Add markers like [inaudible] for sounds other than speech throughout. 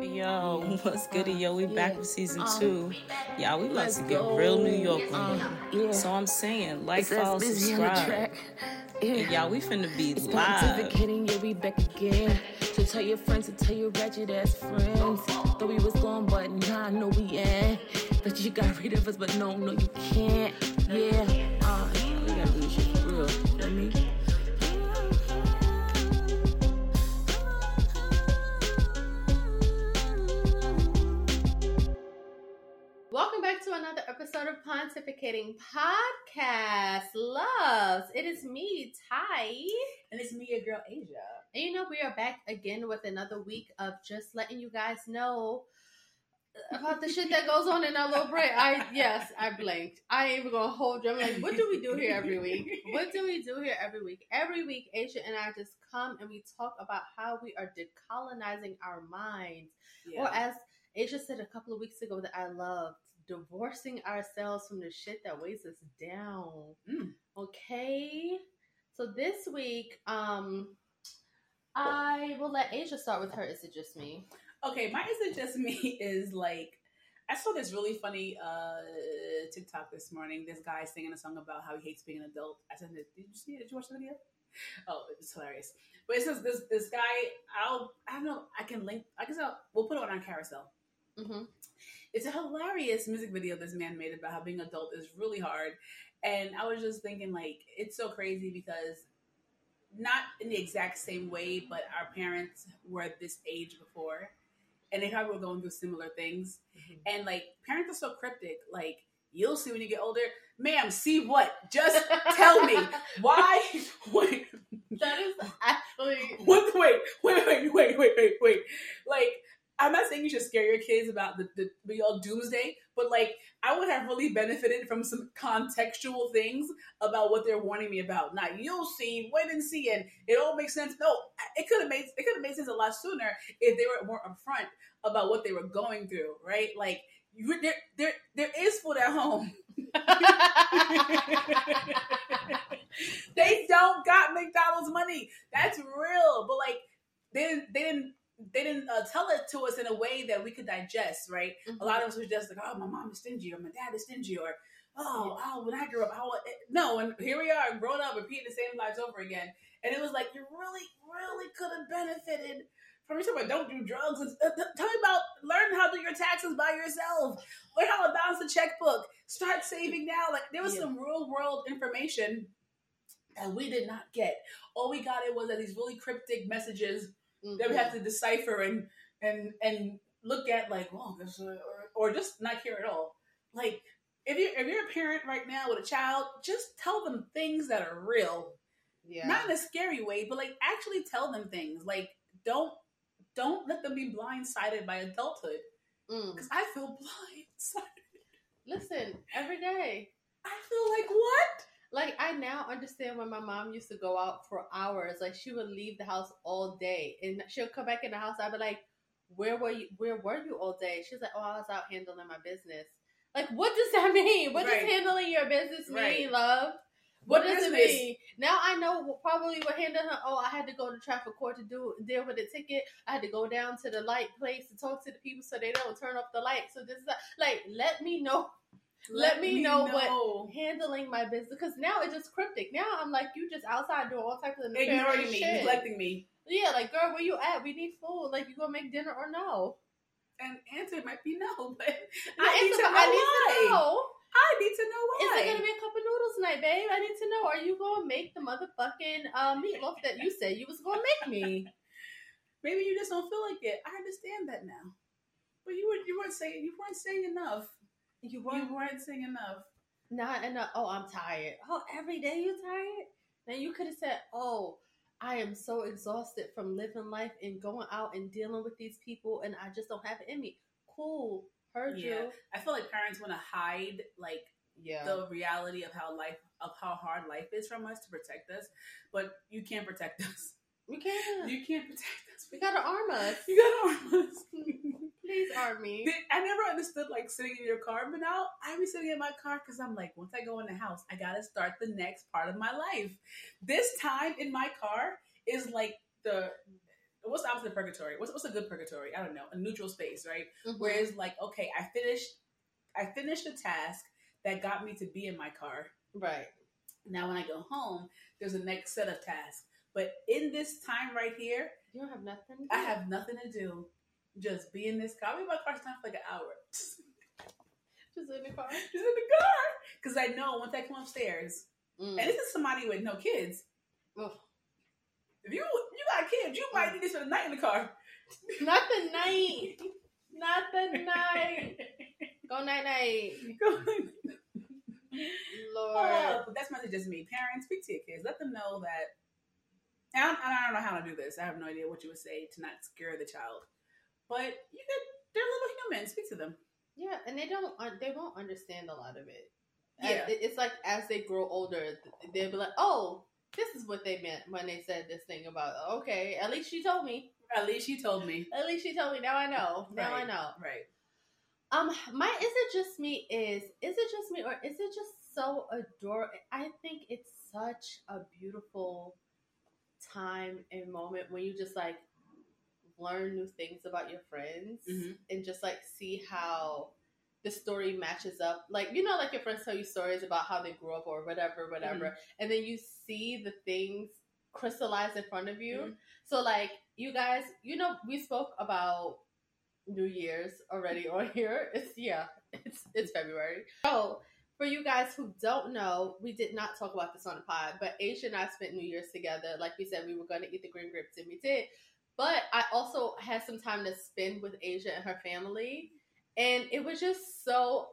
Yo, [laughs] what's good, yo? We back with season Um, two. Y'all, we about to get go. real New York on Um, yeah. So I'm saying, like, follow, busy on the subscribe. track. [laughs] And Yeah. y'all, we finna be It's live. yeah, we back again. So tell your friends to tell your ratchet ass friends. Thought we was gone, but nah, no, we ain't. That you got rid of us, but no, no, you can't. Yeah, uh, we gotta do this shit for real. You know what I mean? To another episode of Pontificating Podcast. Loves, it is me, Ty. And it's me, your girl Asia. And you know, we are back again with another week of just letting you guys know about the shit that goes on in our little brain. I, yes, I blinked. I ain't even gonna hold you. I'm like, what do we do here every week? What do we do here every week? Every week, Asia and I just come and we talk about how we are decolonizing our minds. Yeah. Or as Asia said a couple of weeks ago that I loved, divorcing ourselves from the shit that weighs us down. Mm. Okay. So this week, um, I will let Asia start with her. Is it just me? okay, my is it just me [laughs] is like I saw this really funny uh TikTok this morning. This guy singing a song about how he hates being an adult. I said, "Did you see it? Did you watch the video?" Oh, it's hilarious. But it says this this guy. I'll I don't know. I can link. I guess I'll, we'll put it on our carousel. Mm-hmm. It's a hilarious music video this man made about how being an adult is really hard. And I was just thinking, like, it's so crazy because not in the exact same way, but our parents were this age before. And they probably were going through similar things. Mm-hmm. And, like, parents are so cryptic. Like, you'll see when you get older. Ma'am, see what? Just tell me. [laughs] Why? Wait, That is actually. what, wait, wait, wait, wait, wait, wait, wait. Like, saying you should scare your kids about the, the be all doomsday, but like, I would have really benefited from some contextual things about what they're warning me about. Now you'll see, wait and see, and it all makes sense. No, it could have made it could have made sense a lot sooner if they were more upfront about what they were going through, right? Like, you, there, there, there is food at home. [laughs] they don't got McDonald's money. That's real. But like they they didn't they didn't uh, tell it to us in a way that we could digest, right? A lot of us were just like, oh, my mom is stingy, or my dad is stingy, or oh, oh, when I grew up, I wa- no, and here we are, grown up, repeating the same lives over again, and it was like you really, really could have benefited from me talking about don't do drugs. Uh, tell me about learn how to do your taxes by yourself, learn how to balance the checkbook, start saving now. Like there was Yeah. some real world information that we did not get. All we got it was that these really cryptic messages that we have to decipher and and and look at like, well, this, or or just not care at all. Like if you if you're a parent right now with a child, just tell them things that are real, Yeah. not in a scary way, but like actually tell them things. Like don't don't let them be blindsided by adulthood Mm. because I feel [laughs] blindsided. Listen, every day. I feel like what? Like I now understand when my mom used to go out for hours. Like she would leave the house all day, and she'll come back in the house. I'd be like, "Where were you? Where were you all day?" She's like, "Oh, I was out handling my business." Like, what does that [laughs] mean? What Right. does handling your business mean, Right. love? What What, does it mean? Now I know probably what handling her. Oh, I had to go to traffic court to do deal with a ticket. I had to go down to the light place to talk to the people so they don't turn off the light. So this is like, let me know Let me know what- handling my business because now it's just cryptic. Now I'm like, you just outside doing all types of ignoring me, shit. neglecting me, Yeah, like girl, where you at? We need food. Like you gonna make dinner or no? and answer might be no, [laughs] but I need to know I need to know. I need to know why. Is it gonna be a cup of noodles tonight, babe? I need to know. Are you gonna make the motherfucking uh, meatloaf that you said you was gonna make me? [laughs] Maybe you just don't feel like it. I understand that now. But you were you weren't saying you weren't saying enough. You You weren't weren't saying enough. not enough. Oh, I'm tired. Oh, every day you tired? Then you could have said, "Oh, I am so exhausted from living life and going out and dealing with these people, and I just don't have it in me." Cool, heard Yeah. you. I feel like parents want to hide like Yeah. the reality of how life of how hard life is from us to protect us, but you can't protect us. We can't. You can't protect us. we gotta arm us. You gotta arm us. Please arm me. I never understood like sitting in your car, but now I be sitting in my car because I'm like, once I go in the house, I gotta start the next part of my life. This time in my car is like the what's the opposite of purgatory? What's what's a good purgatory? I don't know. A neutral space, right? Mhm. Whereas like, okay, I finished I finished the task that got me to be in my car. right. Now when I go home, there's a next set of tasks. But in this time right here, You don't have nothing. I have nothing to do. Just be in this car. I'll be in my car time for like an hour. [laughs] just in the car. [laughs] Just in the car. Because I know once I come upstairs, Mm. and this is somebody with no kids. Ugh. If you you got kids, you might need this for the night in the car. [laughs] Not the night. Not the night. Go night night. Lord. Uh, but that's mostly just me. Parents, speak to your kids. Let them know that. I don't, I don't know how to do this. I have no idea what you would say to not scare the child. But you could. They're little humans. Speak to them. Yeah, and they don't. They won't understand a lot of it. Yeah. It's like as they grow older, they'll be like, "Oh, this is what they meant when they said this thing about." Okay, at least she told me. At least she told me. At least she told me. Now I know. Now I know. Right. Um, my is it just me? Is is it just me, or is it just so adorable? I think it's such a beautiful time and moment when you just like learn new things about your friends Mhm. and just like see how the story matches up. Like you know, like your friends tell you stories about how they grew up or whatever, whatever, and then you see the things crystallize in front of you. Mhm. So like you guys, you know, we spoke about New Year's already [laughs] on here. It's yeah, it's it's February. So for you guys who don't know, we did not talk about this on the pod, but Asia and I spent New Year's together. Like we said, we were going to eat the green grapes, and we did. But I also had some time to spend with Asia and her family, and it was just so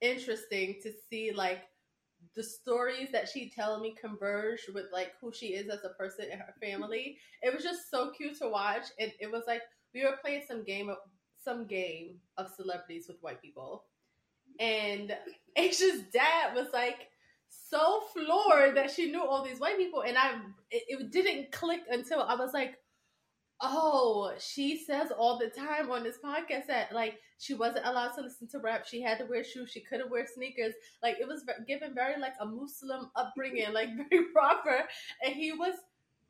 interesting to see like the stories that she telling me converge with like who she is as a person and her family. It was just so cute to watch, and it was like we were playing some game of some game of celebrities with white people, and Asia's dad was like so floored that she knew all these white people, and I it, it didn't click until I was like. Oh, she says all the time on this podcast that like she wasn't allowed to listen to rap. She had to wear shoes. She couldn't wear sneakers. Like it was given very like a Muslim upbringing, like [laughs] very proper. And he was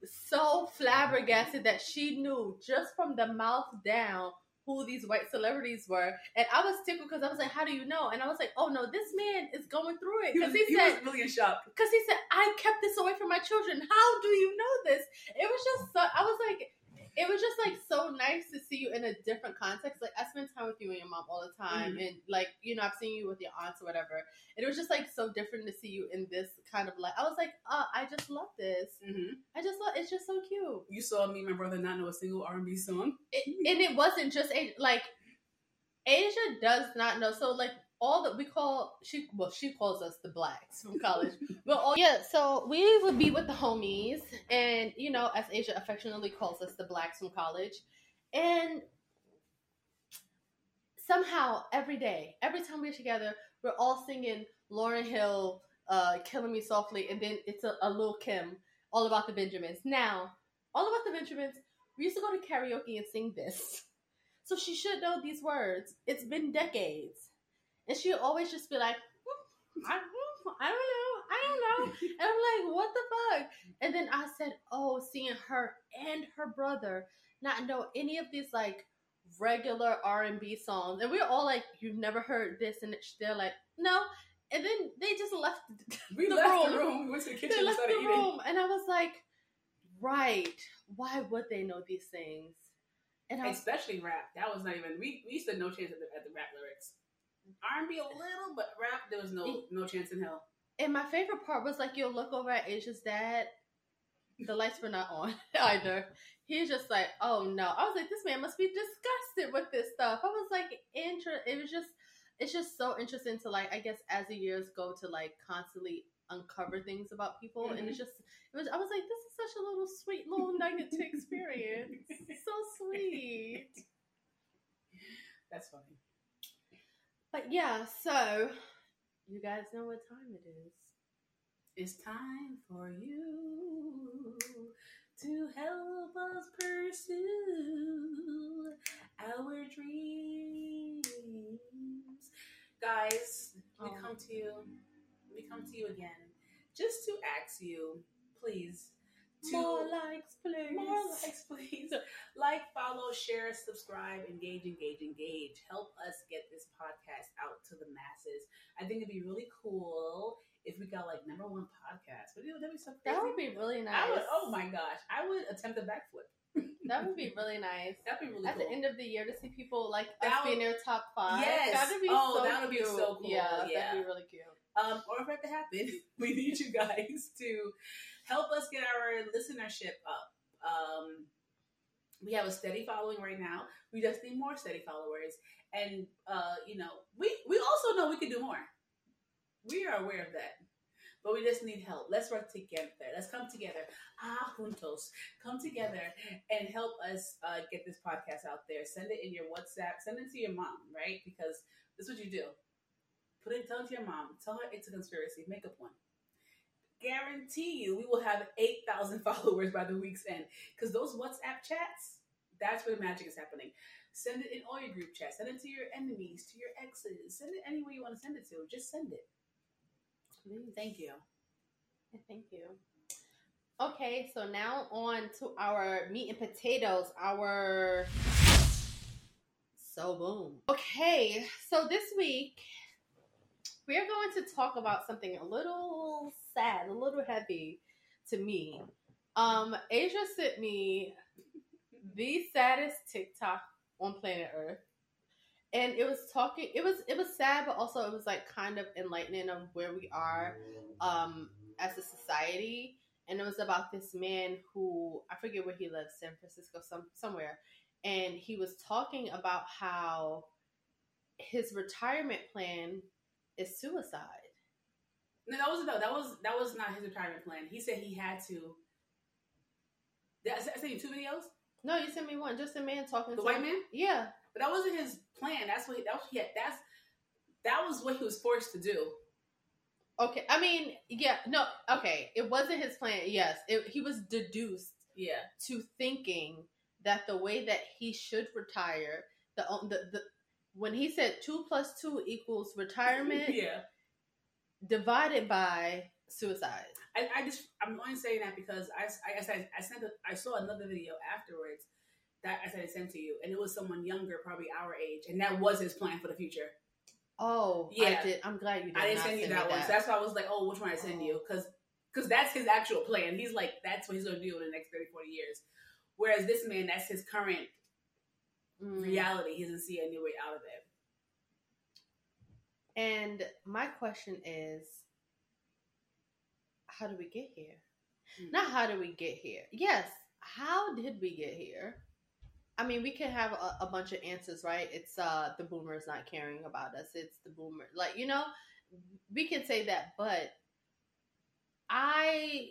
so flabbergasted that she knew just from the mouth down who these white celebrities were. And I was tickled because I was like, "How do you know?" And I was like, "Oh no, this man is going through it." He Because he, he said, was really in shock. because he said, I kept this away from my children. How do you know this? It was just so, I was like, it was just like so nice to see you in a different context. Like, I spend time with you and your mom all the time. Mhm. And, like, you know, I've seen you with your aunts or whatever. And it was just like so different to see you in this kind of like, I was like, uh, I just love this. hmm I just love it's just so cute. You saw me, and my brother, not know a single R and B song. It, and it wasn't just a, like, Asia does not know. So, like, all that we call she well she calls us the blacks from college. [laughs] But all yeah so we would be with the homies and you know as asia affectionately calls us the blacks from college. And somehow every day every time we're together we're all singing Lauryn Hill uh killing me softly and then it's a, a Lil' Kim all about the benjamins. Now all about the benjamins we used to go to karaoke and sing this. So she should know these words. It's been decades and she'll always just be like, I, I don't know, I don't know. [laughs] And I'm like, what the fuck? And then I said, oh, seeing her and her brother not know any of these like regular R&B songs. And we we're all like, you've never heard this. And they're like, no. And then they just left [laughs] We the left room. the room. We went to the They kitchen and left the eating. room. And I was like, right. Why would they know these things? And I was Especially rap. That was not even. We, we used to no chance at the, at the rap lyrics. R and B a little, but rap there was no no chance in hell. And my favorite part was like you'll look over at Asia's dad. The lights were not on [laughs] either. He's just like, oh no. I was like, this man must be disgusted with this stuff. I was like, inter- it was just, it's just so interesting to like, I guess as the years go to like constantly uncover things about people, and mm-hmm. it's just, it was. I was like, this is such a little sweet little nugget to experience. [laughs] so sweet. That's funny. But yeah, so you guys know what time it is. It's time for you to help us pursue our dreams. Guys, we Oh. come to you. We come to you again just to ask you, please, to More likes, please. more likes, [laughs] please. Like, follow, share, subscribe, engage, engage, engage. Help us get this podcast out to the masses. I think it'd be really cool if we got like number one podcast. But you, that'd be so crazy. That would be really nice. I would, oh my gosh, I would attempt a backflip. [laughs] That would be really nice. That'd be really cool. At cool. the end of the year to see people like That us be in their top five. Yes. That'd be Oh, so that would be so cool. Yeah, Yeah. that'd be really cute. um, or if that to happen, [laughs] we need you guys [laughs] to help us get our listenership up. Um, we have a steady following right now. We just need more steady followers, and uh, you know, we we also know we can do more. We are aware of that, but we just need help. Let's work together. Let's come together. Ah, juntos, come together and help us uh, get this podcast out there. Send it in your WhatsApp. Send it to your mom, right? Because this is what you do. Put it, tell it to your mom. Tell her it's a conspiracy. Make up one. Guarantee you, we will have eight thousand [laughs] followers by the week's end. Because those WhatsApp chats, that's where the magic is happening. Send it in all your group chats. Send it to your enemies, to your exes. Send it anywhere you want to send it to. Just send it. Please. Thank you. [laughs] Thank you. Okay, so now on to our meat and potatoes. Our so boom. Okay, so this week we are going to talk about something a little sad, a little heavy to me. Um, Asia sent me the saddest TikTok on planet Earth. And it was talking it was it was sad, but also it was like kind of enlightening of where we are um as a society and it was about this man who I forget where he lives, San Francisco, some somewhere, and he was talking about how his retirement plan is suicide. No, that was no, that was that was not his retirement plan. He said he had to. Did I sent you two videos. No, you sent me one, just a man talking. The to white man? Yeah. But that wasn't his plan. That's what he, that was. Had, that's that was what he was forced to do. Okay. I mean, yeah. No. Okay. It wasn't his plan. Yes. It, he was deduced Yeah, to thinking that the way that he should retire, the the the when he said two plus two equals retirement [laughs] yeah. divided by suicide. I, I just I'm only saying that because I I, I I sent a, I saw another video afterwards that I said I sent to you, and it was someone younger, probably our age, and that was his plan for the future. Oh, Yeah. I did. I'm glad you did. I didn't send you me that one, so that's why I was like, oh, which one I send you? Because because that's his actual plan. He's like that's what he's going to do in the next 30, 40 years. Whereas this man, that's his current Mm. reality. He doesn't see any way out of it. And my question is, how do we get here? Mm. Not how do we get here? Yes, how did we get here? I mean, we can have a, a bunch of answers, right? It's uh the boomers not caring about us. It's the boomer, like you know, we can say that, but I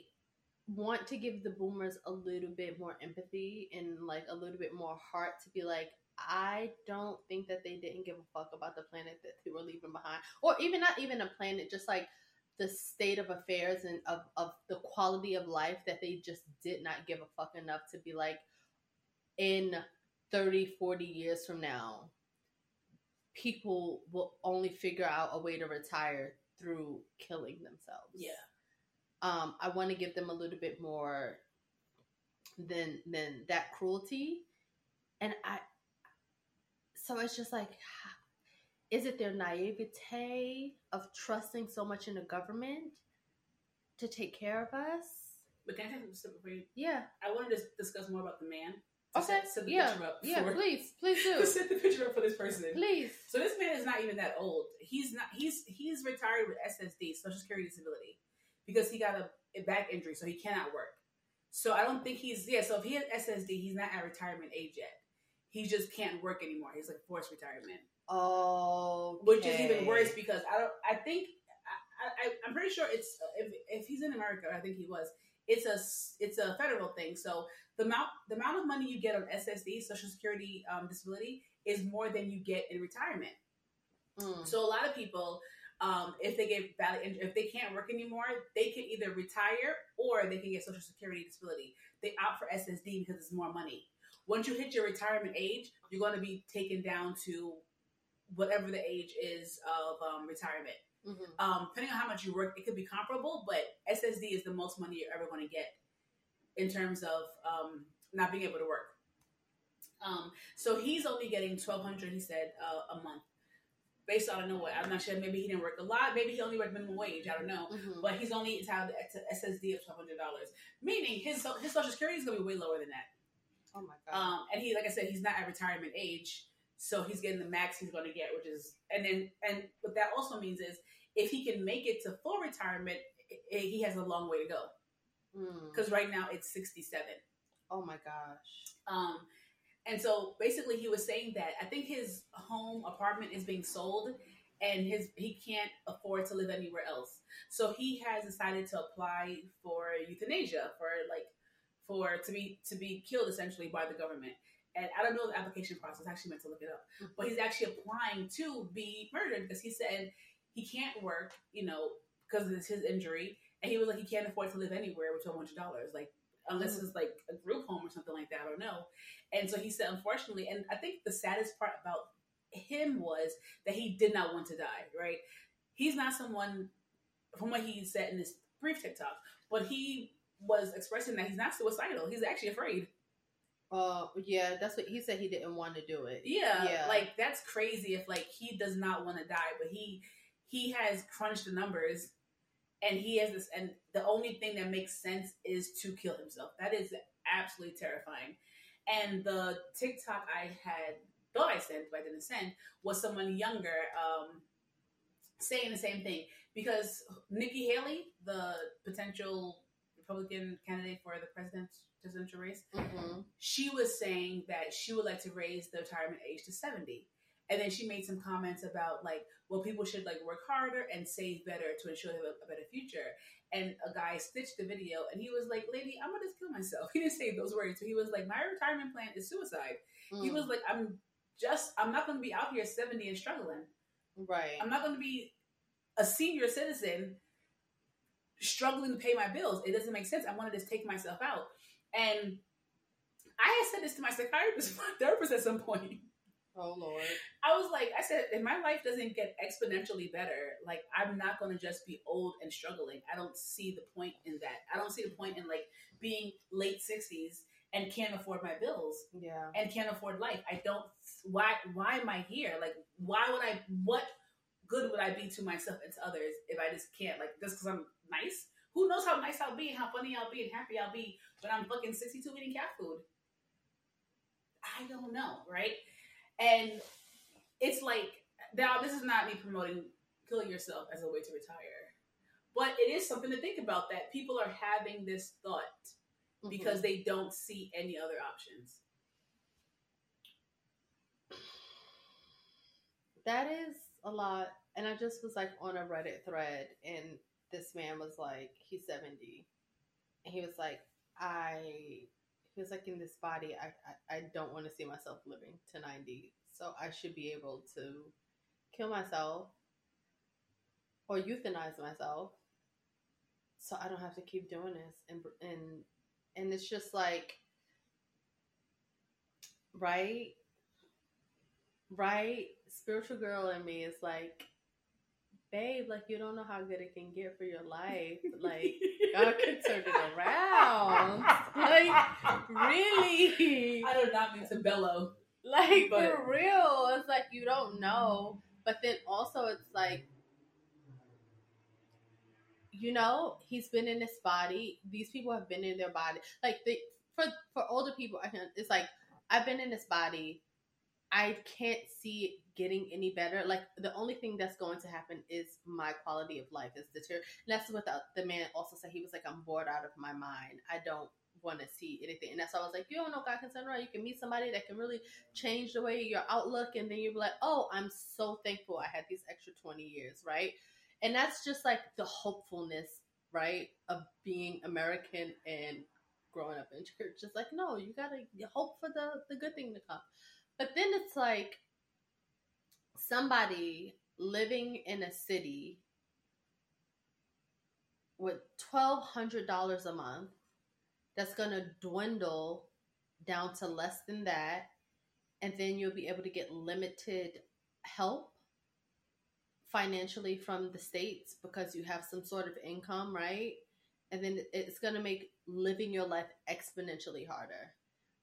want to give the boomers a little bit more empathy and like a little bit more heart to be like, I don't think that they didn't give a fuck about the planet that they were leaving behind, or even not even a planet, just like the state of affairs and of, of the quality of life that they just did not give a fuck enough to be like in 30 40 years from now people will only figure out a way to retire through killing themselves Yeah. um, I want to give them a little bit more than than that cruelty, and I. So it's just like, is it their naivete of trusting so much in the government to take care of us? But can I take a step before you? Yeah. I wanted to discuss more about the man. Okay. Set, set the yeah. picture up. Yeah. for- Please, please [laughs] do. set the picture up for this person. Please. So this man is not even that old. He's not. He's he's retired with SSD, Social Security Disability, because he got a, a back injury, so he cannot work. So I don't think he's yeah. So if he has SSD, he's not at retirement age yet. He just can't work anymore. He's like forced retirement, Oh. which is even worse because I don't. I think I, I I'm pretty sure it's if if he's in America, I think he was. It's a it's a federal thing. So the amount the amount of money you get on SSD, Social Security um, Disability, is more than you get in retirement. Mm. So a lot of people, um, if they get valid, if they can't work anymore, they can either retire or they can get Social Security disability. They opt for SSD because it's more money. Once you hit your retirement age, you're going to be taken down to whatever the age is of um, retirement. Mhm. Um, depending on how much you work, it could be comparable, but SSD is the most money you're ever going to get in terms of um, not being able to work. Um, so he's only getting twelve hundred. He said uh, a month, based on I don't know what. I'm not sure. Maybe he didn't work a lot. Maybe he only worked minimum wage. I don't know. Mhm. But he's only entitled to SSD of twelve hundred dollars, meaning his his social security is gonna be way lower than that. Oh my god. Um, and he, like I said, he's not at retirement age, so he's getting the max he's going to get, which is, and then, and what that also means is, if he can make it to full retirement, i- he has a long way to go Mm. because right now it's sixty-seven. Oh my gosh. Um, and so basically, he was saying that I think his home apartment is being sold, and his he can't afford to live anywhere else. So he has decided to apply for euthanasia for like for to be to be killed essentially by the government. And I don't know the application process. I actually meant to look it up, but he's actually applying to be murdered because he said he can't work, you know, because of his injury, and he was like he can't afford to live anywhere with twelve hundred dollars, like unless mm. it's like a group home or something like that. I don't know. And so he said, unfortunately, and I think the saddest part about him was that he did not want to die. Right? He's not someone, from what he said in this brief TikTok, but he was expressing that he's not suicidal. He's actually afraid. Uh, yeah, that's what he said. He didn't want to do it. Yeah, Yeah. like that's crazy. If like he does not want to die, but he he has crunched the numbers, and he has this, and the only thing that makes sense is to kill himself. That is absolutely terrifying. And the TikTok I had thought I sent, but I didn't send, was someone younger um, saying the same thing because Nikki Haley, the potential Republican candidate for the presidential race, hmm she was saying that she would like to raise the retirement age to 70 and then she made some comments about like well people should like work harder and save better to ensure they have a, a better future. And a guy stitched the video and he was like lady i'm gonna just kill myself. [laughs] He didn't say those words. But he was like my retirement plan is suicide. Mm. he was like i'm just i'm not gonna be out here 70 and struggling. Right. i'm not gonna be a senior citizen struggling to pay my bills it doesn't make sense i want to just take myself out and I had said this to my psychiatrist, [laughs] my therapist at some point. oh lord. I was like, I said, if my life doesn't get exponentially better, like I'm not going to just be old and struggling. I don't see the point in that. I don't see the point in like being late sixties and can't afford my bills Yeah. and can't afford life. I don't. Why? Why am I here? Like, why would I? What good would I be to myself and to others if I just can't? Like, just because I'm nice. Who knows how nice I'll be how funny I'll be and happy I'll be when I'm fucking 62 eating cat food? I don't know, right? And it's like now this is not me promoting kill yourself as a way to retire. But it is something to think about that people are having this thought Mhm. because they don't see any other options. That is a lot. And I just was like on a Reddit thread, and this man was like, he's 70. And he was like, I, he was like, in this body, I, I, I don't want to see myself living to 90. So I should be able to kill myself or euthanize myself so I don't have to keep doing this. And, and, and it's just like, right? right spiritual girl in me is like babe like you don't know how good it can get for your life. Like god can turn it around. Like really? I do not mean to bellow. like but- for real. It's like you don't know. But then also it's like you know he's been in this body. These people have been in their body. Like the for for older people i can it's like i've been in this body. I can't see getting any better like the only thing that's going to happen is my quality of life is deter and that's what the, the man also said. He was like i'm bored out of my mind. I don't want to see anything. And that's why i was like you don't know god can turn around. You can meet somebody that can really change the way your outlook and then you're like oh i'm so thankful i had these extra 20 years right? And that's just like the hopefulness right of being american and growing up in church. It's like no you gotta hope for the the good thing to come. But then it's like somebody living in a city with $1200 a month that's gonna dwindle down to less than that and then you'll be able to get limited help financially from the states because you have some sort of income, right? and then it's going to make living your life exponentially harder.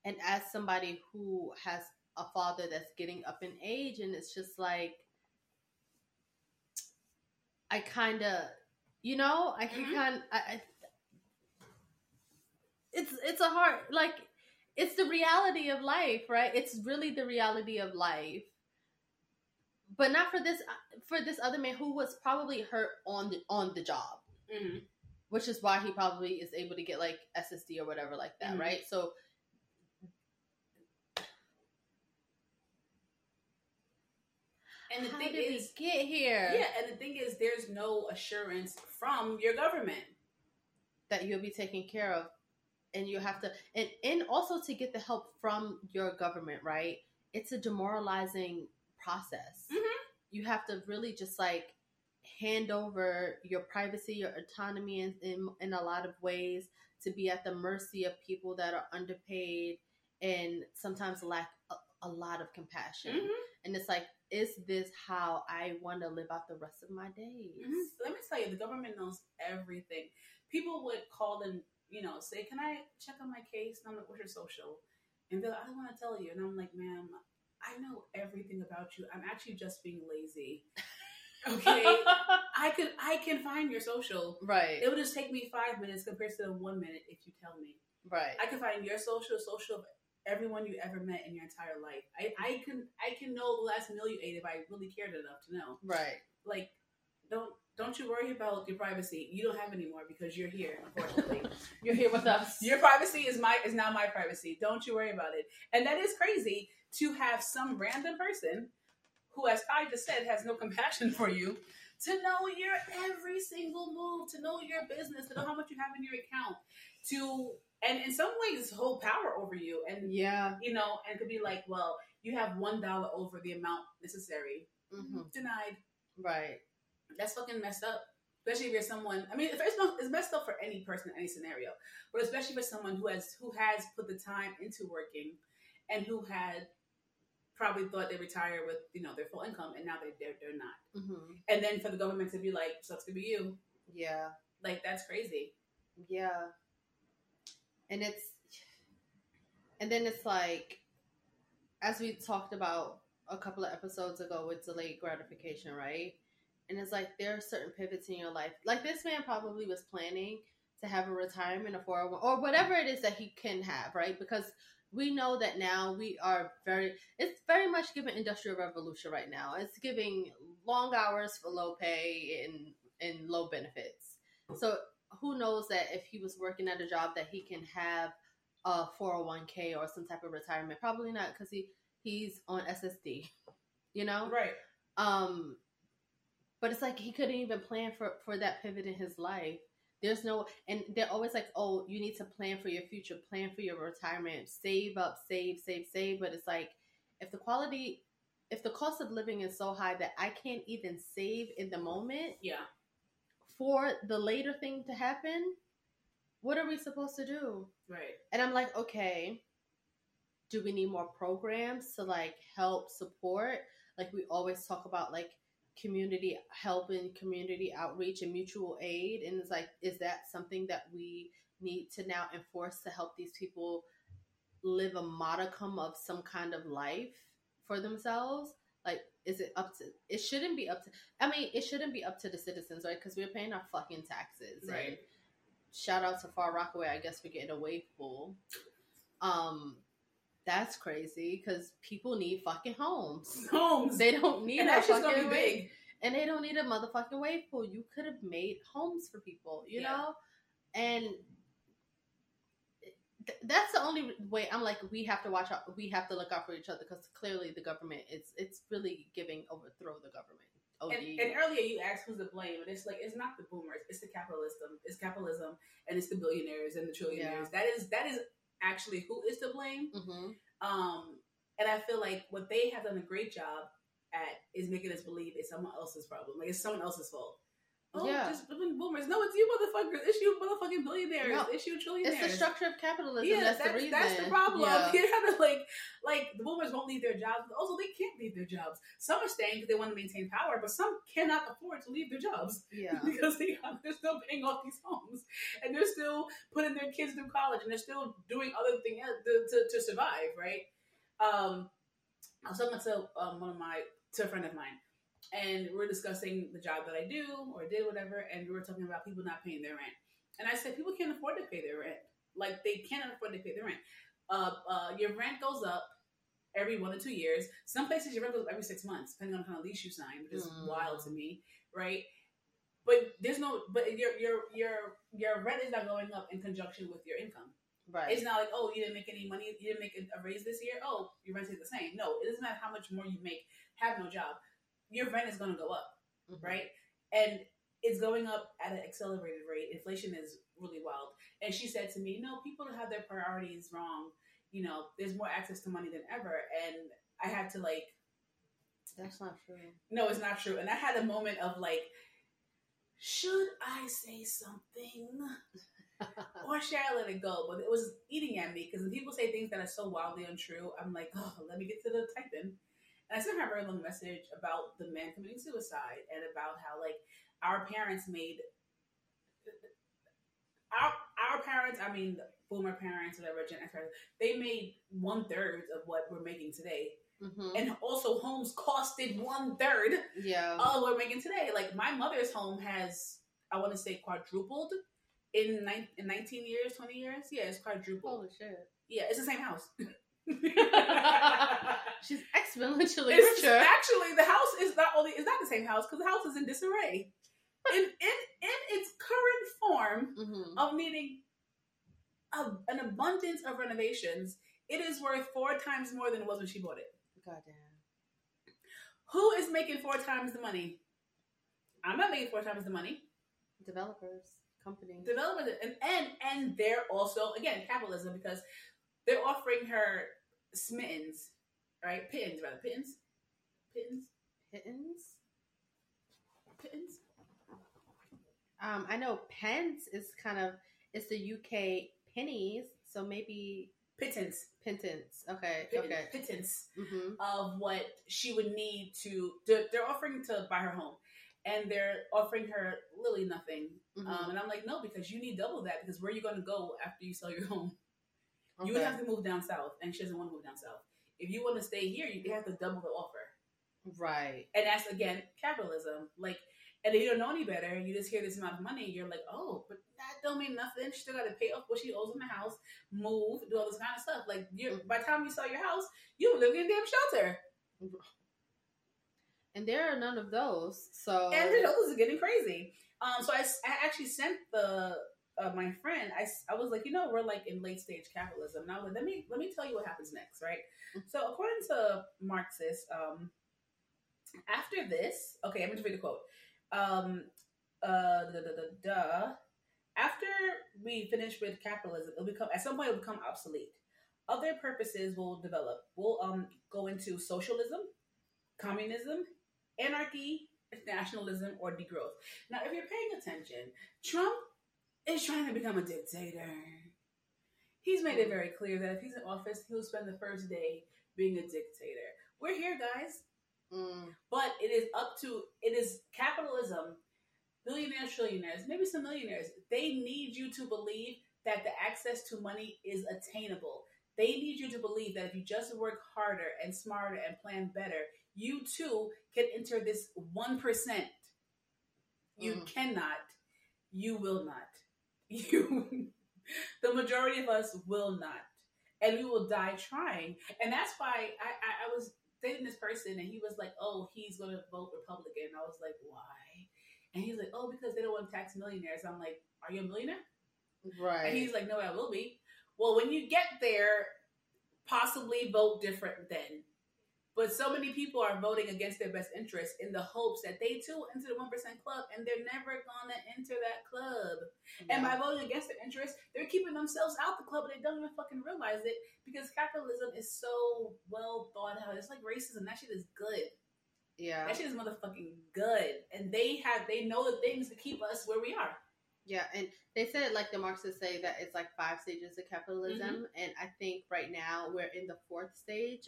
And as somebody who has a father that's getting up in age, and it's just like, I kind of, you know, I can Mhm. kind, I, I, it's it's a hard like, it's the reality of life, right? It's really the reality of life. But not for this for this other man who was probably hurt on the on the job hmm which is why he probably is able to get like SSD or whatever like that, Mhm. right? So And the how thing did is, we get here? yeah, and the thing is, there's no assurance from your government. that you'll be taken care of, and you have to, and and also to get the help from your government, right? It's a demoralizing process. Mhm. You have to really just like hand over your privacy, your autonomy in, in in a lot of ways to be at the mercy of people that are underpaid and sometimes lack a, a lot of compassion. Mhm. And it's like, is this how I want to live out the rest of my days? Mhm. Let me tell you, the government knows everything. People would call and you know say, "Can I check on my case?" And I'm like, "What's your social?" And they're like, "I don't want to tell you." And I'm like, "Ma'am, I know everything about you. I'm actually just being lazy. [laughs] Okay, I could I can find your social. right, It would just take me five minutes compared to the one minute if you tell me. right. I can find your social, social of everyone you ever met in your entire life. I, I can I can know the last meal you ate if I really cared enough to know. Right. Like, don't don't you worry about your privacy. You don't have any more because you're here, unfortunately. [laughs] You're here with us. your privacy is my is now my privacy. Don't you worry about it. And that is crazy to have some random person who, as Kai just said, has no compassion for you, to know your every single move, to know your business, to know how much you have in your account, to and in some ways hold power over you. And yeah. you know, and could be like, well, you have one dollar over the amount necessary. hmm Denied. Right. That's fucking messed up. Especially if you're someone. I mean, it's it's messed up for any person in any scenario, but especially for someone who has who has put the time into working, and who had probably thought they retire with you know their full income, and now they they're, they're not. hmm And then for the government to be like, so "Sucks to be you," Yeah. like that's crazy. Yeah. And it's, and then it's like, as we talked about a couple of episodes ago with delayed gratification, right? And it's like there are certain pivots in your life. Like this man probably was planning to have a retirement, a 401, or whatever it is that he can have, right? Because we know that now we are very, it's very much giving industrial revolution right now. It's giving long hours for low pay and, and low benefits. So who knows that if he was working at a job that he can have a 401k or some type of retirement probably not because he he's on ssd you know Right. um but it's like he couldn't even plan for for that pivot in his life there's no and they're always like oh you need to plan for your future plan for your retirement save up save save save but it's like if the quality if the cost of living is so high that i can't even save in the moment Yeah. For the later thing to happen, what are we supposed to do? Right. And I'm like, okay, do we need more programs to like help support? Like we always talk about like community help and community outreach and mutual aid. And it's like, is that something that we need to now enforce to help these people live a modicum of some kind of life for themselves? Like, is it up to? It shouldn't be up to. I mean, it shouldn't be up to the citizens, right? Because we're paying our fucking taxes. and Right. shout out to Far Rockaway. I guess we're getting a wave pool. Um, that's crazy because people need fucking homes. [laughs] Homes. They don't need and a that's just gonna fucking wave, big. and they don't need a motherfucking wave pool. You could have made homes for people, you Yeah. know, and th- that's the only way. I'm like, we have to watch out. We have to look out for each other because clearly the government it's it's really giving overthrow the government. Oh. And, and earlier you asked who's to blame, and it's like it's not the boomers, it's the capitalism, it's capitalism, and it's the billionaires and the trillionaires. That is that is actually who is to blame. Mhm. Um, and I feel like what they have done a great job at is making us believe it's someone else's problem, like it's someone else's fault. Oh, Yeah. just flipping boomers. No, it's you motherfuckers. It's you motherfucking billionaires. No, it's you trillionaires. It's the structure of capitalism. Yeah, that's, that's, the reason. that's the problem. Yeah. [laughs] You gotta like, like the boomers won't leave their jobs. but Also, they can't leave their jobs. Some are staying because they want to maintain power, but some cannot afford to leave their jobs [laughs] yeah. because they, they're still paying off these homes and they're still putting their kids through college and they're still doing other things to, to, to survive, right? Um, I was talking to um, one of my to a friend of mine, and we are discussing the job that I do or did whatever, and we were talking about people not paying their rent. And I said people can't afford to pay their rent, like they cannot afford to pay their rent. Uh, uh, your rent goes up every one to two years. Some places your rent goes up every six months, depending on the kind of lease you sign, which is Mm. wild to me, right? But there's no, but your your your your rent is not going up in conjunction with your income. Right. It's not like, oh, you didn't make any money, you didn't make a, a raise this year. Oh, your rent is the same. No, it doesn't matter how much more you make. Have no job, your rent is going to go up, Mhm. right? And it's going up at an accelerated rate. Inflation is really wild. And she said to me, no, people have their priorities wrong. You know, there's more access to money than ever, and I had to like That's not true. no, it's not true. And I had a moment of like, should I say something [laughs] or should I let it go? But it was eating at me because when people say things that are so wildly untrue, I'm like, oh, let me get to the typing. I sent her a very long message about the man committing suicide and about how like our parents made our our parents, I mean boomer parents, whatever, Gen X parents, they made one third of what we're making today. hmm And also homes costed one third Yeah. oh, we're making today. Like my mother's home has, I want to say, quadrupled in nine, in nineteen years, twenty years. Yeah, it's quadrupled. Holy shit. Yeah, it's the same house. [laughs] [laughs] She's exponentially it's richer. actually the house is not only is not the same house because the house is in disarray. In in in its current form hmm of needing a, an abundance of renovations, it is worth four times more than it was when she bought it. Goddamn. Who is making four times the money? I'm not making four times the money. Developers, companies. developers and and and they're also again capitalism because they're offering her smittens, right? Pittance rather pittance, pittance, Pittance. pittance. Um, I know pence is kind of it's the UK pennies, so maybe Pittance, pittance. Okay, pittance, okay. pittance hmm of what she would need to. They're, they're offering to buy her home, and they're offering her literally nothing. hmm Um, and I'm like, no, because you need double that. Because where are you going to go after you sell your home? Okay. You would have to move down south, and she doesn't want to move down south. If you want to stay here, you have to double the offer. right. And that's again capitalism. Like, and if you don't know any better, you just hear this amount of money, you're like, oh, but that don't mean nothing. She still got to pay off what she owes in the house, move, do all this kind of stuff. Like, you by the time you sell your house, you live in a damn shelter, And there are none of those. So and the shelters are getting crazy. Um, so I, I actually sent the uh, my friend. I, I was like, you know, we're like in late stage capitalism. Now let me let me tell you what happens next, right? So according to Marxists, um, after this, okay, I'm going to read the quote. Um, uh, da, da, da, da, after we finish with capitalism, it'll become at some point it'll become obsolete. Other purposes will develop. We'll um go into socialism, communism, anarchy, nationalism, or degrowth. Now, if you're paying attention, Trump is trying to become a dictator. He's made it very clear that if he's in office, he'll spend the first day being a dictator. We're here, guys. Mm, But it is up to it is capitalism, billionaires, trillionaires, maybe some millionaires. They need you to believe that the access to money is attainable. They need you to believe that if you just work harder and smarter and plan better, you too can enter this one percent. You Mm. cannot. You will not. You. the majority of us will not, and we will die trying. And that's why I, I, I was dating this person and he was like, oh, he's going to vote Republican. I was like, why? And he's like, oh, because they don't want to tax millionaires. I'm like, are you a millionaire? right. And he's like, no, I will be. Well, when you get there, possibly vote different then. But so many people are voting against their best interests in the hopes that they too enter the 1% club and they're never to enter that club. And by voting against their interests, they're keeping themselves out the club and they don't even fucking realize it because capitalism is so well thought out. It's like racism. That shit is good. Yeah. That shit is motherfucking good, and they have they know the things to keep us where we are. Yeah, and they said like the Marxists say that it's like five stages of capitalism, mm-hmm. and I think right now we're in the fourth stage.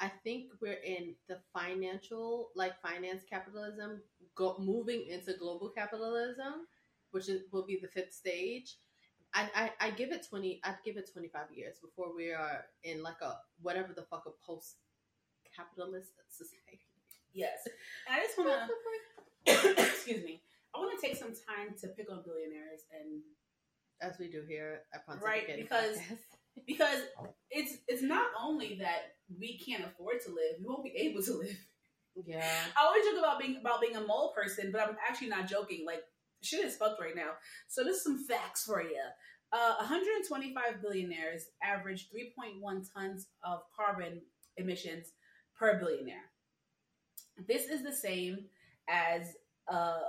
I think we're in the financial, like finance capitalism, go, moving into global capitalism, which is, will be the fifth stage. I, I, I give it twenty. I'd give it twenty five years before we are in like a whatever the fuck a post capitalist society. Yes, I just want to [coughs] excuse me. I want to take some time to pick on billionaires and As we do here at Pontificating Right, because-. Because it's it's not only that we can't afford to live, we won't be able to live. yeah, I always joke about being about being a mole person, but I'm actually not joking. Like shit is fucked right now. So this is some facts for you. Uh, 125 billionaires average 3.1 tons of carbon emissions per billionaire. This is the same as uh,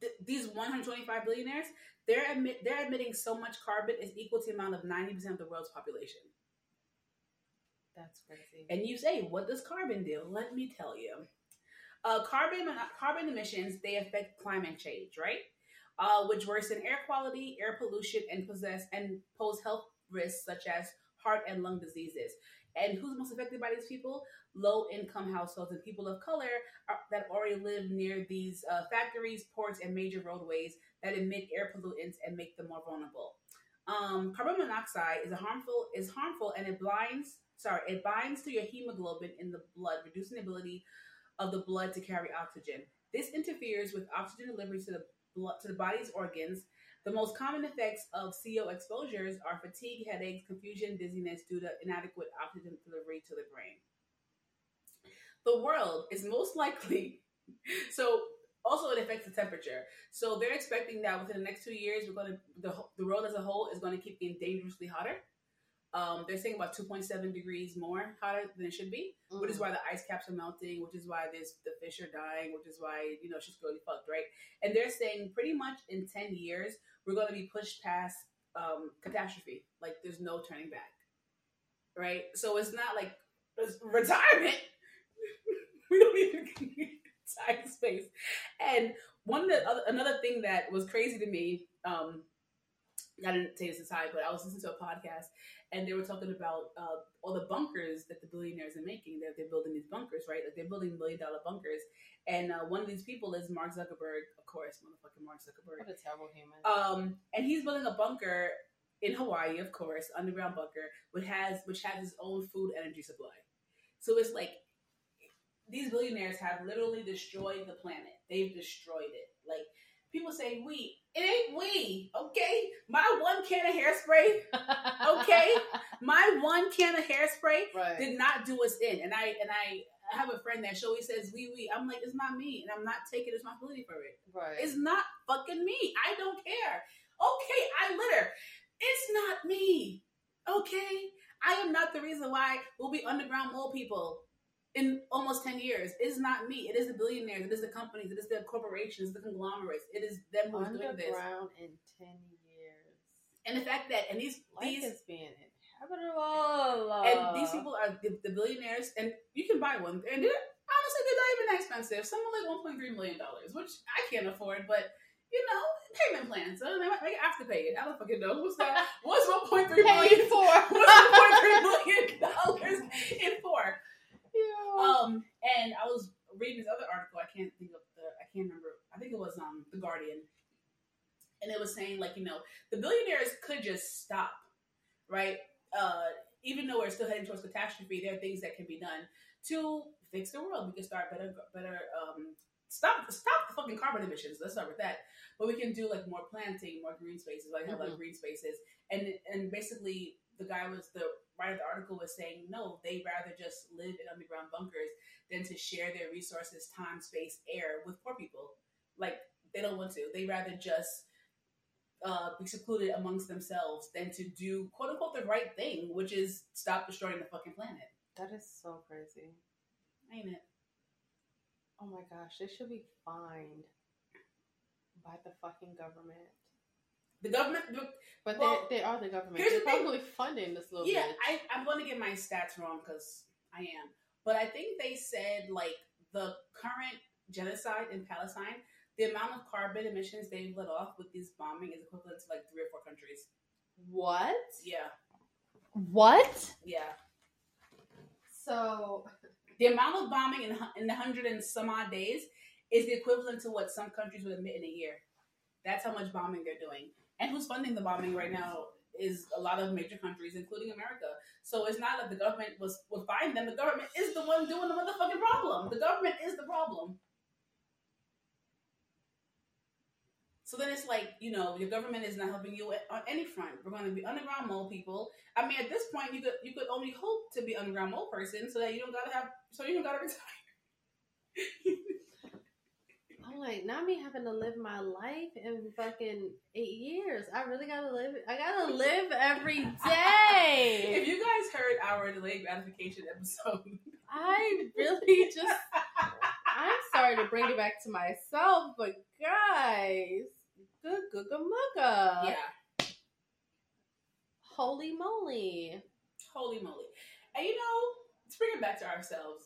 th- these 125 billionaires. They're emit- they're emitting so much carbon is equal to the amount of 90% of the world's population. that's crazy. And you say, what does carbon do? Let me tell you. Uh, carbon carbon emissions they affect climate change, right? Uh, which worsen air quality, air pollution, and possess and pose health risks such as heart and lung diseases. And who's most affected by these people? Low income households and people of color are, that already live near these uh, factories, ports, and major roadways that emit air pollutants and make them more vulnerable. Um, carbon monoxide is harmful is harmful and it blinds sorry it binds to your hemoglobin in the blood, reducing the ability of the blood to carry oxygen. This interferes with oxygen delivery to the blood to the body's organs. The most common effects of CO exposures are fatigue, headaches, confusion, dizziness due to inadequate oxygen delivery to the brain. The world is most likely [laughs] so also it affects the temperature. So they're expecting that within the next two years, we're going to the the world as a whole is going to keep getting dangerously hotter. Um, they're saying about 2.7 degrees more hotter than it should be, which is why the ice caps are melting, which is why there's the fish are dying, which is why you know she's really fucked, right? And they're saying pretty much in 10 years we're going to be pushed past um, catastrophe. Like there's no turning back, right? So it's not like it's retirement. [laughs] we don't even [laughs] time space. And one of the other, another thing that was crazy to me, um, I didn't say this aside, but I was listening to a podcast and they were talking about uh, all the bunkers that the billionaires are making. They're, they're building these bunkers, right? Like they're building million dollar bunkers. And uh, one of these people is Mark Zuckerberg, of course, motherfucking Mark Zuckerberg. What a terrible human. Um, and he's building a bunker in Hawaii, of course, underground bunker, which has which has its own food energy supply. So it's like these billionaires have literally destroyed the planet. They've destroyed it. Like people say, we. It ain't we, okay? My one can of hairspray, [laughs] okay. my one can of hairspray right. did not do us in. And I and I have a friend that she always says, we, we. I'm like, it's not me, and I'm not taking responsibility for it. right. It's not fucking me. I don't care. Okay, I litter. It's not me. Okay? I am not the reason why we'll be underground mole people in almost 10 years. It is not me. It is the billionaires. It is the companies. It is the corporations, the conglomerates. It is them who's doing this. Underground in 10 years. And the fact that, and these, Life these, is being inhabitable. and these people are the, the billionaires, and you can buy one. And they're, honestly, they're not even that expensive. Some are like $1.3 million, which I can't afford, but you know, payment plans. So they might, have to pay it. I don't fucking know. What's that? [laughs] What's 1.3 million? paid for. What's 1.3 million dollars in for? Um, and I was reading this other article. I can't think of the. I can't remember. I think it was um the Guardian, and it was saying like you know the billionaires could just stop, right? Uh, even though we're still heading towards catastrophe, there are things that can be done to fix the world. We can start better, better. Um, stop, stop the fucking carbon emissions. Let's start with that. But we can do like more planting, more green spaces. Like have like green spaces, and and basically the guy was the writer of the article was saying no, they rather just live in underground bunkers than to share their resources, time, space, air with poor people. Like they don't want to. They rather just uh, be secluded amongst themselves than to do quote unquote the right thing, which is stop destroying the fucking planet. that is so crazy. Ain't it? Oh my gosh, they should be fined by the fucking government. The government. the- But Well, they, they are the government. here's They're the thing. probably funding this little bit. Yeah, bitch. I, I'm going to get my stats wrong because I am. But I think they said like the current genocide in Palestine, the amount of carbon emissions they've let off with this bombing is equivalent to like three or four countries. What? Yeah, What? yeah. So The amount of bombing in in the hundred and some odd days is the equivalent to what some countries would emit in a year. That's how much bombing they're doing. And who's funding the bombing right now is a lot of major countries, including America. So it's not that the government was was buying them. The government is the one doing the motherfucking problem. The government is the problem. So then it's like, you know, your government is not helping you on any front. We're going to be underground mole people. I mean, at this point, you could you could only hope to be underground mole person so that you don't gotta have so you don't gotta [laughs] retire. I'm like, not me having to live my life in fucking eight years. I really gotta live. I gotta live every day. [laughs] if you guys heard our delayed gratification episode, I really just. I'm sorry to bring it back to myself, but guys, good googa mugga. yeah, Holy moly. holy moly! And you know, let's bring it back to ourselves.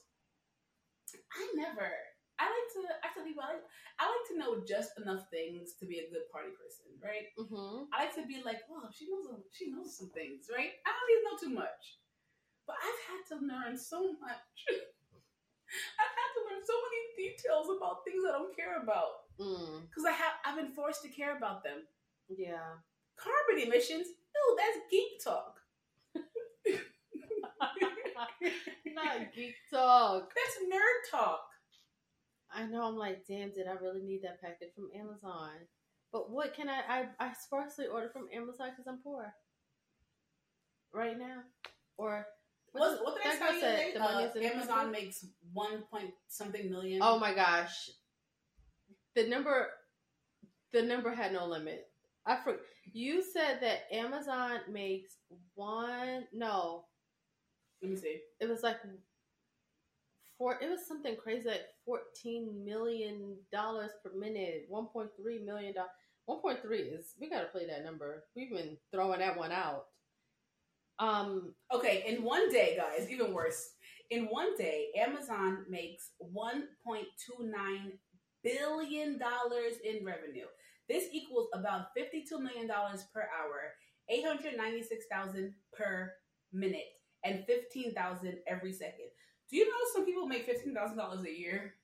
I never. I like to. I tell people I like. I like to know just enough things to be a good party person, right? Mm-hmm. I like to be like, well, she knows. a- She knows some things, right? I don't even know too much, but I've had to learn so much. [laughs] I've had to learn so many details about things I don't care about Mm, because I have. I've been forced to care about them. yeah. Carbon emissions. Ew, that's geek talk. [laughs] Not geek talk. That's nerd talk. I know. I'm like, damn. Did I really need that package from Amazon? But what can I? I, I sparsely order from Amazon because I'm poor. Right now, or What, what did I tell you? said, the Uh, money's in the Amazon country? makes one point something million. Oh my gosh. The number the number had no limit. I for, you said that Amazon makes one no, Let me see. it was like four it was something crazy like 14 million dollars per minute, 1.3 million dollars. 1.3 is we got to play that number. We've been throwing that one out. Um Okay, in one day, guys, even worse. In one day, Amazon makes $1.29 billion in revenue. This equals about $52 million per hour, 896,000 per minute, and 15,000 every second. Do you know some people make $15,000 a year?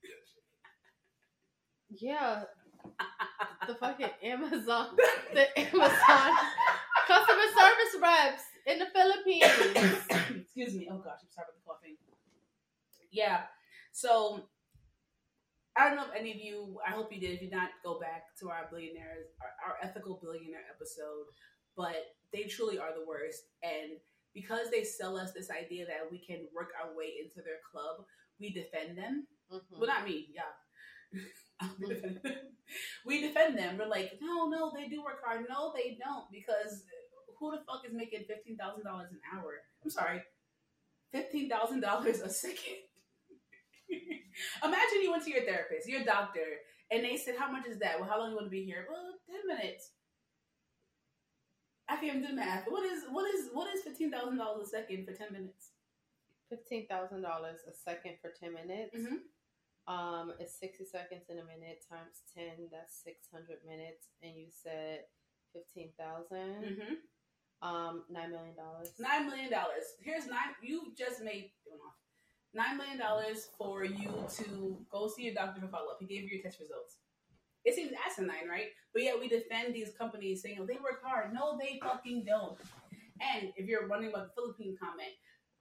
yeah, [laughs] the fucking Amazon the Amazon customer service reps in the Philippines. [coughs] Excuse me. Oh gosh, I'm sorry about the coughing. Yeah. So I don't know if any of you. I hope you did. If you not, go back to our billionaires, our, our ethical billionaire episode. But they truly are the worst, and because they sell us this idea that we can work our way into their club, we defend them. Mhm. Well, not me. Yeah. we, defend them. we defend them. We're like, no, no, they do work hard. No, they don't, because who the fuck is making fifteen thousand dollars an hour? I'm sorry, fifteen thousand dollars a second. [laughs] Imagine you went to your therapist, your doctor, and they said, "How much is that? Well, how long you want to be here? Well, ten minutes." I can't do math. What is what is what is fifteen thousand dollars a second for ten minutes? Fifteen thousand dollars a second for ten minutes. Mhm. Um, it's sixty seconds in a minute times ten. That's six hundred minutes. And you said fifteen thousand. Mm-hmm. Um, nine million dollars. Nine million dollars. Here's nine. You just made nine million dollars for you to go see your doctor for follow up. He gave you your test results. It seems asinine, right? But yet we defend these companies saying oh, they work hard. No, they fucking don't. And if you're wondering about the Philippine comment,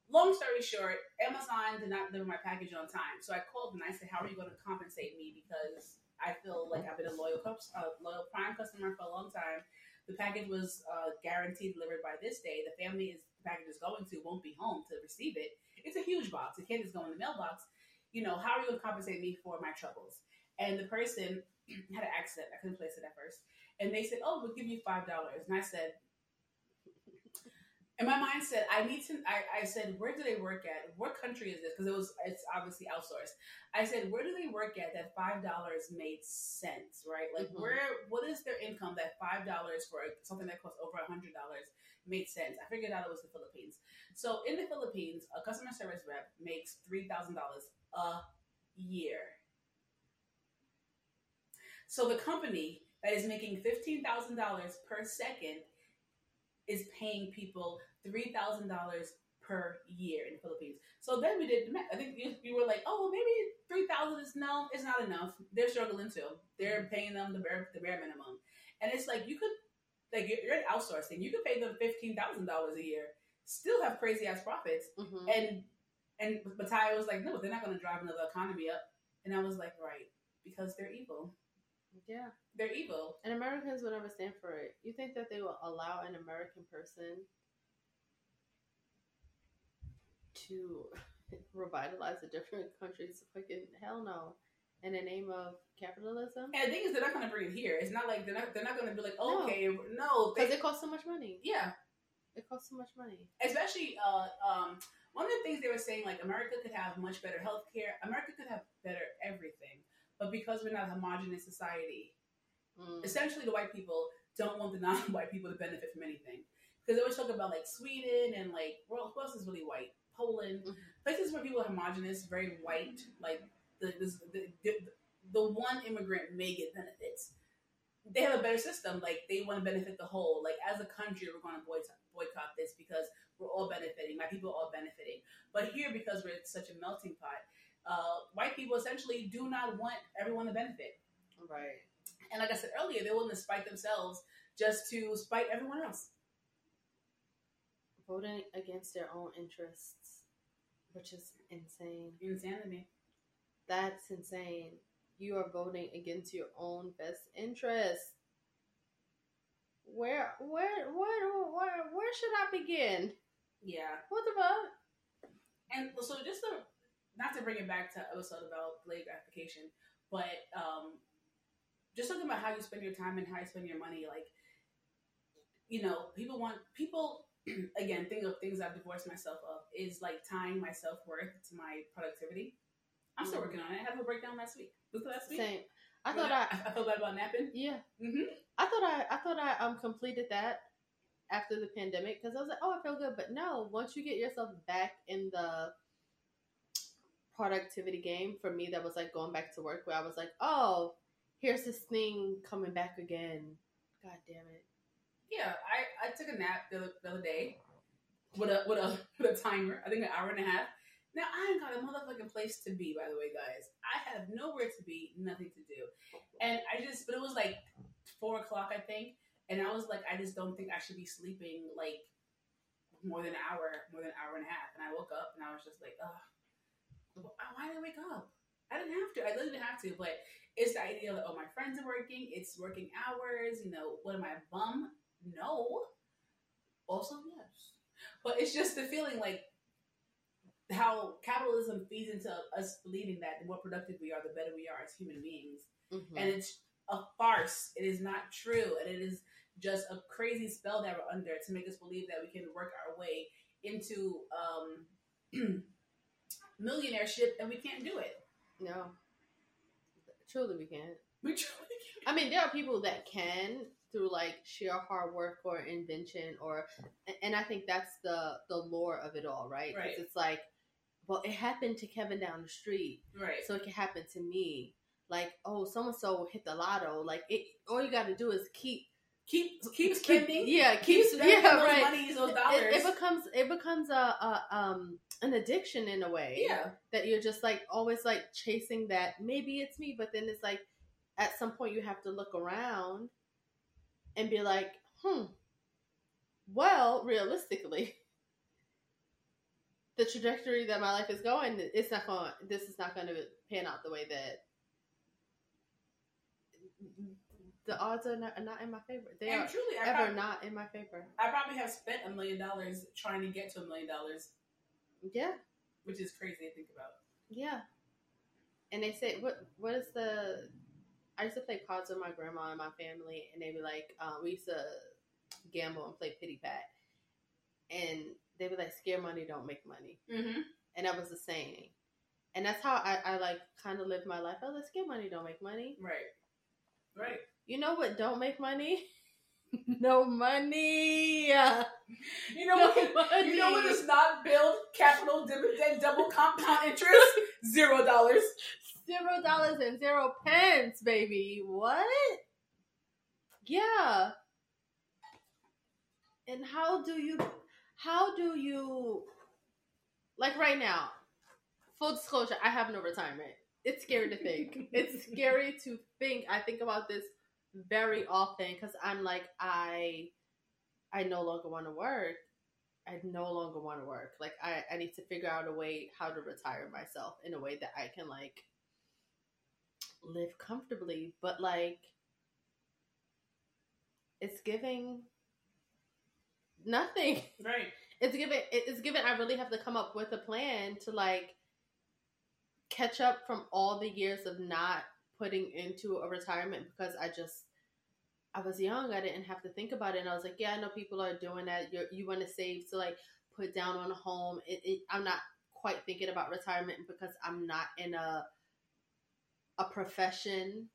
long story short, Amazon did not deliver my package on time. So I called and I said, "How are you going to compensate me?" Because I feel like I've been a loyal, uh, loyal Prime customer for a long time. The package was uh, guaranteed delivered by this day. The family is the package is going to won't be home to receive it. It's a huge box. It can't just go in the mailbox. You know, how are you going to compensate me for my troubles? And the person [clears throat] had an accent. I couldn't place it at first. And they said, "Oh, we'll give you five dollars." And I said, and my mind said, I need to. I, I said, where do they work at? What country is this? Because it was, it's obviously outsourced. I said, where do they work at that five dollars made sense, right? Like, Mhm. where, what is their income that five dollars for something that costs over a hundred dollars made sense? I figured out it was the Philippines. So in the Philippines, a customer service rep makes three thousand dollars a year. So the company that is making fifteen thousand dollars per second is paying people three thousand dollars per year in the Philippines. So then we did the math. I think you, you were like, oh, maybe three thousand is no, it's not enough. They're struggling too. They're paying them the bare the bare minimum, and it's like you could like you're, you're outsourcing. You could pay them fifteen thousand dollars a year, still have crazy ass profits, Mhm. and and Mattia was like, no, they're not going to drive another economy up. And I was like, right, because they're evil. Yeah. They're evil. And Americans will never stand for it. You think that they will allow an American person to [laughs] revitalize a different country's fucking hell no. In the name of capitalism? And the thing is, they're not going to bring it here. It's not like they're not. They're not going to be like, No. okay, no. Because it costs so much money. yeah, It costs so much money. especially uh, um, one of the things they were saying, like America could have much better health care. America could have better everything, but because we're not a homogenous society, Mm. essentially the white people don't want the [laughs] non-white people to benefit from anything. Because they always talk about like Sweden and like well, who else is really white? Poland, Mhm. places where people are homogenous, very white. Like the this, the, the the one immigrant may get benefits. They have a better system. Like they want to benefit the whole. Like as a country, we're going to boycott, boycott this because we're all benefiting. My people are all benefiting. But here, because we're such a melting pot, uh, white people essentially do not want everyone to benefit. Right. And like I said earlier, they're willing to spite themselves just to spite everyone else. Voting against their own interests, which is insane. Insanity. That's insane. You are voting against your own best interest. Where, where, where, where, where should I begin? Yeah. What the fuck? And so just to not to bring it back to episode about delayed gratification, but um just talking about how you spend your time and how you spend your money, like you know, people want people [clears throat] again, think of things I've divorced myself of is like tying my self worth to my productivity. I'm still Mhm. working on it. I had a breakdown last week. Was last week? Same. I thought I, [laughs] I felt bad about napping. yeah, hmm I thought I, I thought I um completed that after the pandemic because I was like, oh, I feel good. But no, once you get yourself back in the productivity game, for me, that was like going back to work where I was like, oh, here's this thing coming back again. God damn it. Yeah, I, I took a nap the, other- the other day with a with a with a timer. I think an hour and a half. Now I ain't got a motherfucking place to be. By the way, guys, I have nowhere to be, nothing to do, and I just. But it was like four o'clock, I think, and I was like, I just don't think I should be sleeping like more than an hour, more than an hour and a half. And I woke up and I was just like, ugh, why did I wake up? I didn't have to. I literally didn't have to, but it's the idea that oh, my friends are working. It's working hours. You know, what am I a bum? No. Also, yes. But it's just the feeling like how capitalism feeds into us believing that the more productive we are, the better we are as human beings. Mhm. And it's a farce. It is not true. And it is just a crazy spell that we're under to make us believe that we can work our way into um, [clears throat] millionaireship and we can't do it. no. Truly, we can't. We truly can't. I mean, there are people that can through like sheer hard work or invention, or and I think that's the the lore of it all, right? Right. it's like, well, it happened to Kevin down the street, Right. so it can happen to me. Like, oh, so and so hit the lotto. Like, it all you got to do is keep, keep keep spending. yeah, keep keep, spending yeah, those right. monies, those It- dollars. It, it becomes it becomes a, a um an addiction in a way yeah. that you're just like always like chasing that maybe it's me but then it's like at some point you have to look around and be like hmm well realistically [laughs] the trajectory that my life is going it's not going this is not going to pan out the way that the odds are not, are not in my favor they And are truly, I ever probably, not in my favor I probably have spent a million dollars trying to get to a million dollars, yeah which is crazy to think about. Yeah. And they say, what what is the I used to play cards with my grandma and my family and they'd be like, uh, we used to gamble and play pity pat. And they'd be like, scare money don't make money. Mm-hmm. And that was the saying. And that's how I, I like kind of live my life. I let's scare money don't make money. Right. Right. You know what don't make money? [laughs] no money. You know no what? money. You know what does not build capital dividend double compound interest? [laughs] Zero dollars. zero dollars and zero pence, baby. What? Yeah. And how do you how do you like right now? Full disclosure, I have no retirement. It's scary to think. [laughs] it's scary to think. I think about this very often because I'm like I I no longer want to work. I no longer want to work. Like I, I need to figure out a way how to retire myself in a way that I can like live comfortably. But like it's giving nothing. Right. It's given it's given I really have to come up with a plan to like catch up from all the years of not putting into a retirement because I just I was young. I didn't have to think about it, and I was like, yeah, I know people are doing that. you you want to save to like put down on a home. It, it, I'm not quite thinking about retirement because I'm not in a a profession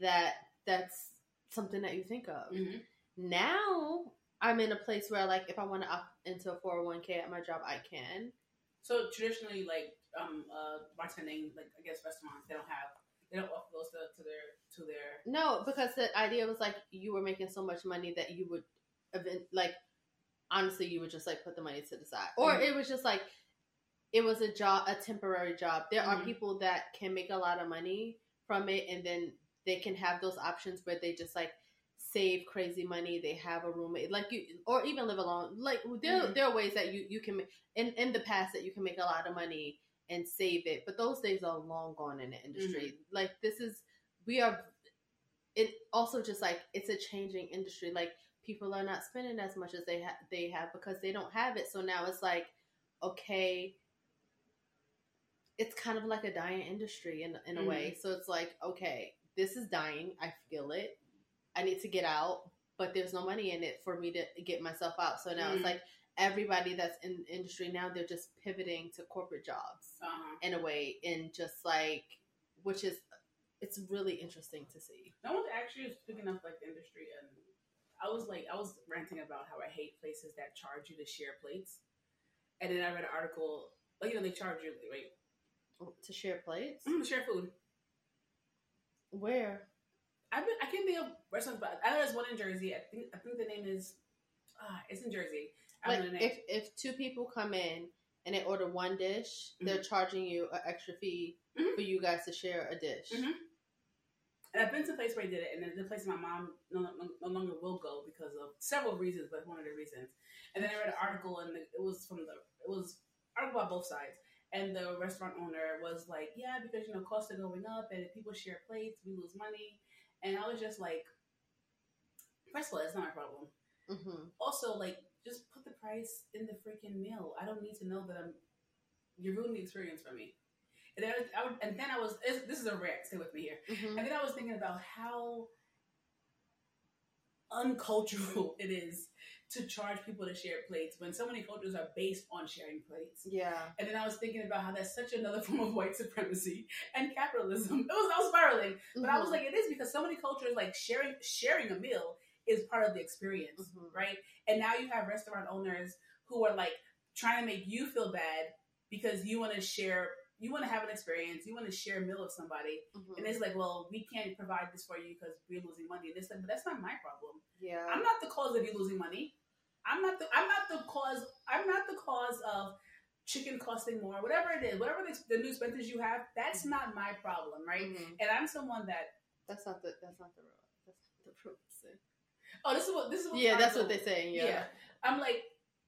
that that's something that you think of. Mm-hmm. Now I'm in a place where like if I want to opt into a 401k at my job, I can. So traditionally, like um, uh, bartending, like I guess restaurants, they don't have they don't offer those to, to their to their. No, because the idea was like you were making so much money that you would, event like, honestly, you would just like put the money to the side, or Mhm. it was just like, it was a job, a temporary job. There are Mhm. people that can make a lot of money from it, and then they can have those options where they just like save crazy money. They have a roommate, like you, or even live alone. Like there, Mhm. there are ways that you you can in in the past that you can make a lot of money and save it, but those days are long gone in the industry. Like this is we are. It also just like it's a changing industry. Like people are not spending as much as they ha- they have because they don't have it. So now it's like okay. It's kind of like a dying industry in in a way. So it's like okay, this is dying. I feel it. I need to get out, but there's no money in it for me to get myself out. So now it's Mhm. like everybody that's in the industry now they're just pivoting to corporate jobs Uh-huh. in a way and just like which is it's really interesting to see. No one's actually speaking of like the industry, and I was like, I was ranting about how I hate places that charge you to share plates, and then I read an article, like you know, they charge you right To share plates? mm, to share food. Where? I've been, I can't think of restaurants, but I know there's one in Jersey. I think I think the name is, ah, it's in Jersey. Like don't know the name. if if two people come in and they order one dish, they're charging you an extra fee Mhm. for you guys to share a dish. Mhm. And I've been to a place where I did it, and then the place my mom no, no, no longer will go because of several reasons, but one of the reasons. And then I read an article, and it was from the it was article about both sides. And the restaurant owner was like, "Yeah, because you know costs are going up, and if people share plates, we lose money." And I was just like, first of all, that's not my problem. hmm Also, like, just put the price in the freaking meal. I don't need to know that I'm you're ruining the experience for me. And then I, would, and then I was this, is a rant. Stay with me here. hmm And then I was thinking about how uncultural [laughs] it is to charge people to share plates when so many cultures are based on sharing plates. Yeah. And then I was thinking about how that's such another [laughs] form of white supremacy and capitalism. It was I was spiraling, but I was Mhm. like, it is because so many cultures like sharing sharing a meal is part of the experience, Mhm. right? And now you have restaurant owners who are like trying to make you feel bad because you want to share, you want to have an experience, you want to share a meal with somebody, Mhm. and it's like, well, we can't provide this for you because we're losing money. And it's like, but that's not my problem. yeah. I'm not the cause of you losing money. I'm not the I'm not the cause I'm not the cause of chicken costing more, whatever it is, whatever the, the new expenses you have, that's not my problem, right? Mhm. And I'm someone that That's not the that's not the real that's not the real thing. Oh this is what this is what Yeah, that's what they're saying. Yeah. yeah. I'm like,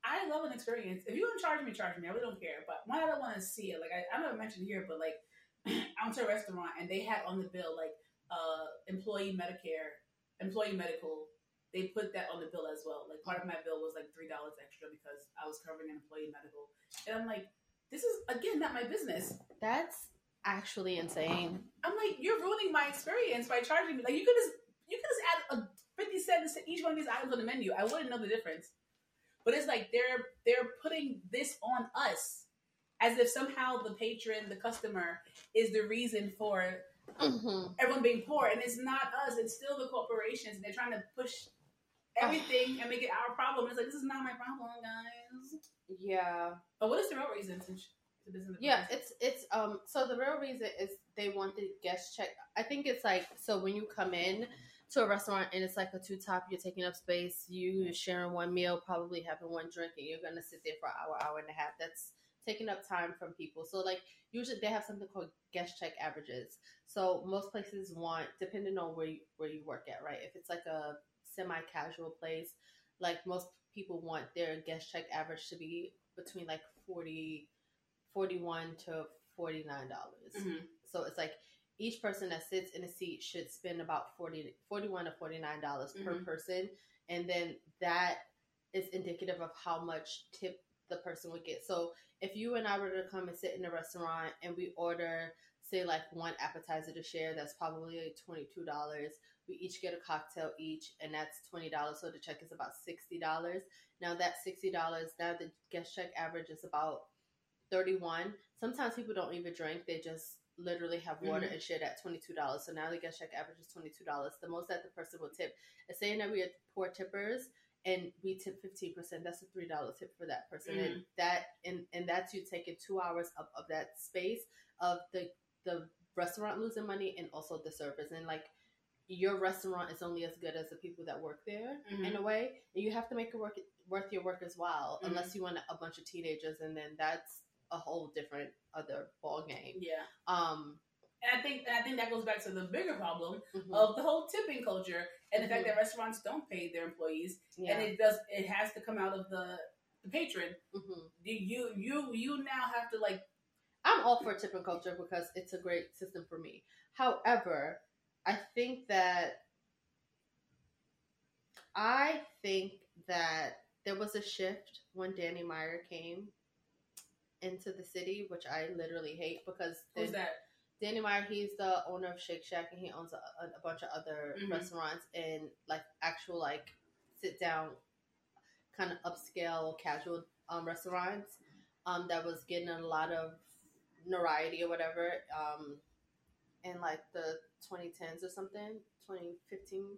I love an experience. If you want to charge me, charge me. I really don't care. But why I don't want to see it, like I, I never mentioned here, but like [clears throat] I went to a restaurant and they had on the bill like uh employee Medicare, employee medical. They put that on the bill as well. Like part of my bill was like three dollars extra because I was covering an employee medical. And I'm like, this is again not my business. That's actually insane. I'm like, you're ruining my experience by charging me. Like you could just you could just add a fifty cents to each one of these items on the menu. I wouldn't know the difference. But it's like they're they're putting this on us as if somehow the patron, the customer, is the reason for Mm-hmm. everyone being poor, and it's not us. It's still the corporations, and they're trying to push everything and make it our problem. It's like this is not my problem, guys. Yeah. But what is the real reason? Since it isn't the Yeah, it's it's um so the real reason is they want the guest check. I think it's like so when you come in to a restaurant and it's like a two top, you're taking up space, you sharing one meal, probably having one drink, and you're gonna sit there for an hour, hour and a half. That's taking up time from people. So like usually they have something called guest check averages. So most places want, depending on where you, where you work at, right? If it's like a semi casual place, like most people want their guest check average to be between like 40 41 to 49 dollars Mhm. so it's like each person that sits in a seat should spend about 40 41 to 49 dollars per Mhm. person. And then that is indicative of how much tip the person would get. So if you and i were to come and sit in a restaurant and we order say like one appetizer to share that's probably like $22 we each get a cocktail each and that's $20 so the check is about $60 now that $60 now the guest check average is about 31 sometimes people don't even drink. They just literally have water Mhm. and shit at $22 so now the guest check average is $22 the most that the person will tip is saying that we are poor tippers and we tip 15% that's a $3 tip for that person. And that and and that's you taking two hours up of that space of the the restaurant losing money and also the service. And like your restaurant is only as good as the people that work there Mhm. in a way. And you have to make it work worth your work as well Mhm. unless you want a bunch of teenagers. And then that's a whole different other ball game Yeah. um And I think I think that goes back to the bigger problem mhm, of the whole tipping culture and the fact Mhm. that restaurants don't pay their employees yeah and it does it has to come out of the the patron. mhm. You you you now have to like I'm all for tipping culture because it's a great system for me. However, I think that I think that there was a shift when Danny Meyer came into the city, which I literally hate because who's then- that? Danny Meyer, he's the owner of Shake Shack and he owns a, a bunch of other Mhm. restaurants and like actual like sit down kind of upscale casual um, restaurants um, that was getting a lot of notoriety or whatever um, in like the 2010s or something 2015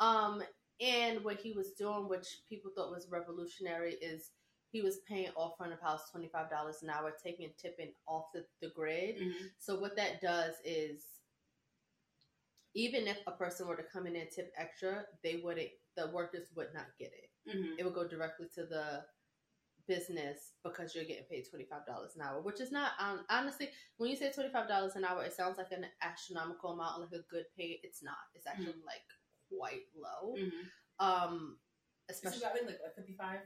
um, and what he was doing which people thought was revolutionary is he was paying all front of house $25 an hour taking tipping off the, the grid Mhm. so what that does is, even if a person were to come in and tip extra, they wouldn't. The workers would not get it. Mhm. It would go directly to the business because you're getting paid twenty five dollars an hour, which is not. Um, honestly, when you say twenty five dollars an hour, it sounds like an astronomical amount, like a good pay. It's not. It's actually like quite low. Mhm. Um, especially I think like like fifty five.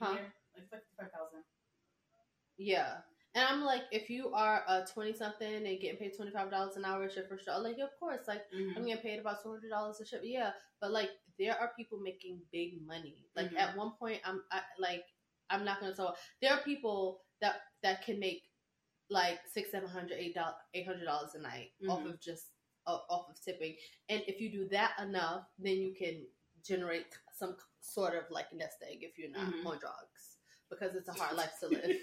Huh? Like fifty five thousand. Yeah. And I'm like, if you are a twenty something and getting paid twenty five dollars an hour ship for sure, like of course, like I'm getting paid about two hundred dollars a ship. Yeah, but like there are people making big money. Like Mhm. at one point, I'm I, like I'm not gonna tell. There are people that that can make like six, seven hundred, eight dollars, eight hundred dollars a night off Mhm. of just uh, off of tipping. And if you do that enough, then you can generate some sort of like nest egg if you're not Mhm. on drugs because it's a hard life to [laughs] live.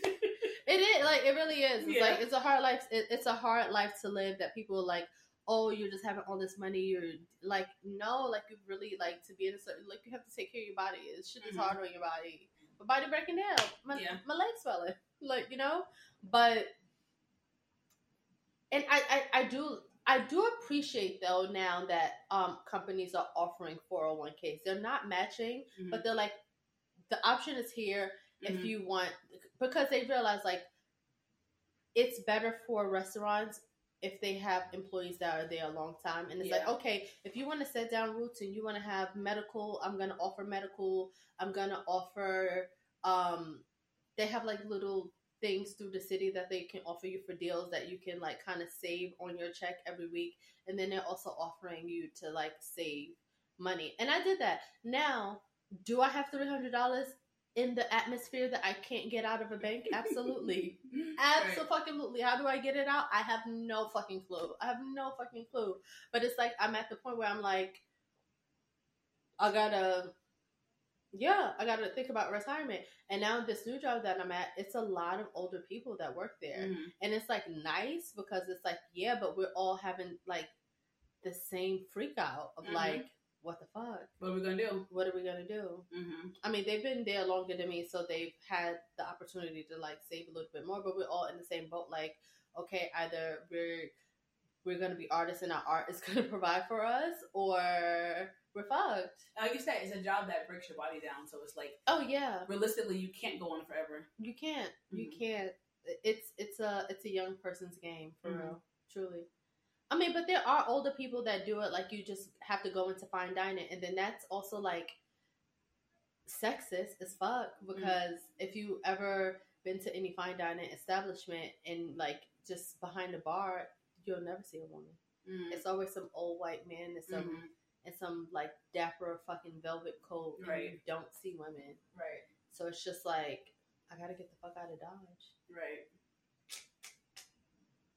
It is like it really is. It's Yeah. like it's a hard life. It, it's a hard life to live that people are like. Oh, you're just having all this money. You're like, no, like you really like to be in a certain. Like you have to take care of your body. It shit is Mhm. hard on your body. My body breaking down. My Yeah. my legs swelling. Like you know, but and I, I I do I do appreciate though now that um companies are offering 401ks. They're not matching, Mhm. but they're like the option is here if Mhm. you want because they realize like it's better for restaurants if they have employees that are there a long time. And it's like okay if you want to set down roots and you want to have medical i'm going to offer medical. I'm going to offer um they have like little things through the city that they can offer you for deals that you can like kind of save on your check every week. And then they're also offering you to like save money. And i did that. Now do i have $300 in the atmosphere that I can't get out of a bank? Absolutely. [laughs] Absolutely. How do I get it out? I have no fucking clue. I have no fucking clue. But it's like I'm at the point where I'm like, I gotta, yeah, I gotta think about retirement. And now this new job that I'm at, it's a lot of older people that work there, Mhm. and it's like nice because it's like, yeah, but we're all having like the same freak out of Mhm. like, what the fuck? What are we gonna do? What are we gonna do? Mm-hmm. I mean, they've been there longer than me, so they've had the opportunity to like save a little bit more. But we're all in the same boat. Like, okay, either we're we're gonna be artists and our art is [laughs] gonna provide for us, or we're fucked. Like you said, it's a job that breaks your body down. So it's like Oh yeah, realistically, you can't go on forever. you can't, you Mhm. can't. It's it's a it's a young person's game for Mhm. real, truly. I mean, but there are older people that do it. Like you just have to go into fine dining, and then that's also like sexist as fuck because if you ever been to any fine dining establishment and like just behind the bar, you'll never see a woman. Mm. It's always some old white man and some Mhm. and some like dapper fucking velvet coat, and you Right. don't see women. Right. So it's just like I gotta get the fuck out of Dodge. Right.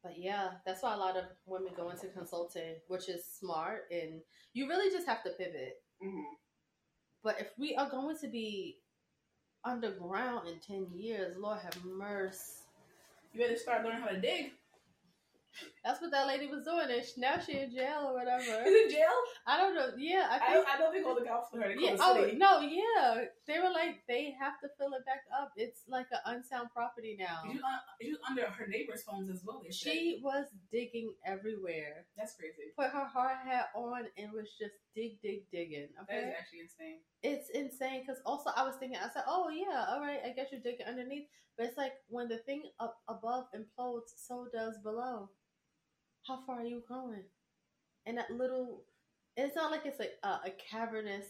But yeah, that's why a lot of women go into consulting, which is smart, and you really just have to pivot. hmm But if we are going to be underground in ten years, Lord have mercy. You better start learning how to dig. That's what that lady was doing, and now she in jail or whatever. Is in jail? I don't know. Yeah, I I, think. I don't think all the cops for her to yeah, oh no, yeah. They were like, they have to fill it back up. It's like an unsound property now. She was, she was under her neighbor's phones as well. They said. She was digging everywhere. That's crazy. Put her hard hat on and was just dig, dig, digging. That Okay, is actually insane. it's insane. Because also, I was thinking, I said, "Oh yeah, all right, I guess you're digging underneath." But it's like when the thing up above implodes, so does below. How far are you going? And that little, it's not like it's a a, a cavernous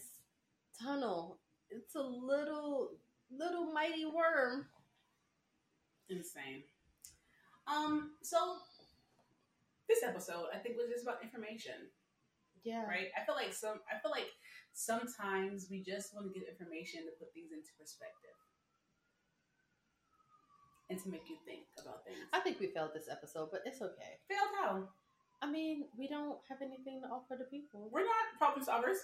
tunnel. It's a little little mighty worm. Insane. Um. So this episode, I think, was just about information, Yeah. right? I feel like some. I feel like sometimes we just want to get information to put things into perspective and to make you think about things. I think we failed this episode, but it's okay. Failed how? I mean, we don't have anything to offer the people. We're not problem solvers.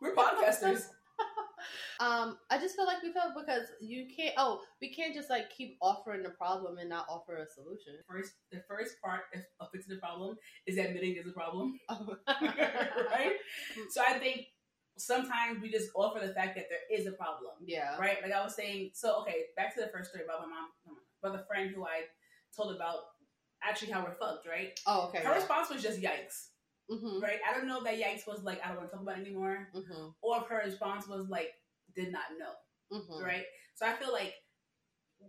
We're [laughs] podcasters. [laughs] um, I just feel like we failed because you can't. Oh, we can't just like keep offering the problem and not offer a solution. First, the first part of fixing the problem is admitting there's a problem. [laughs] Oh. right? So I think sometimes we just offer the fact that there is a problem, Yeah. right? Like I was saying, so okay, back to the first story about my mom, about the friend who I told about actually how we're fucked, right? Oh, okay. Her response was just yikes, Mm-hmm. right? I don't know if that yikes was like I don't want to talk about it anymore, Mm-hmm. or if her response was like did not know, Mm-hmm. right? So I feel like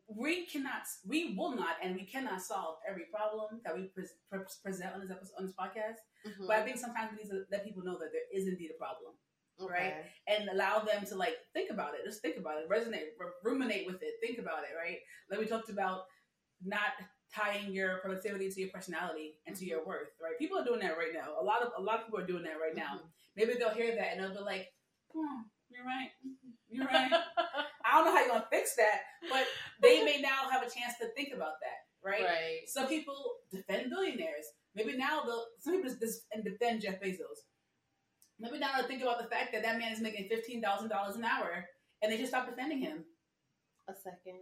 we cannot, we will not, and we cannot solve every problem that we pre- pre- present on this episode on this podcast. Mm-hmm. But I think sometimes we need to let people know that there is indeed a problem. Right? And allow them to like think about it. Just think about it, resonate, ruminate with it, think about it, right? Like we talked about not tying your productivity to your personality and to your worth, right? People are doing that right now. A lot of a lot of people are doing that right now. Mhm. Maybe they'll hear that and they'll be like, hmm, "You're right, [laughs] you're right." I don't know how you're gonna fix that, but they may now have a chance to think about that, right? right. Some people defend billionaires. Maybe now they'll some people just and defend Jeff Bezos. Maybe now they'll think about the fact that that man is making fifteen thousand dollars an hour, and they should stop defending him. A second.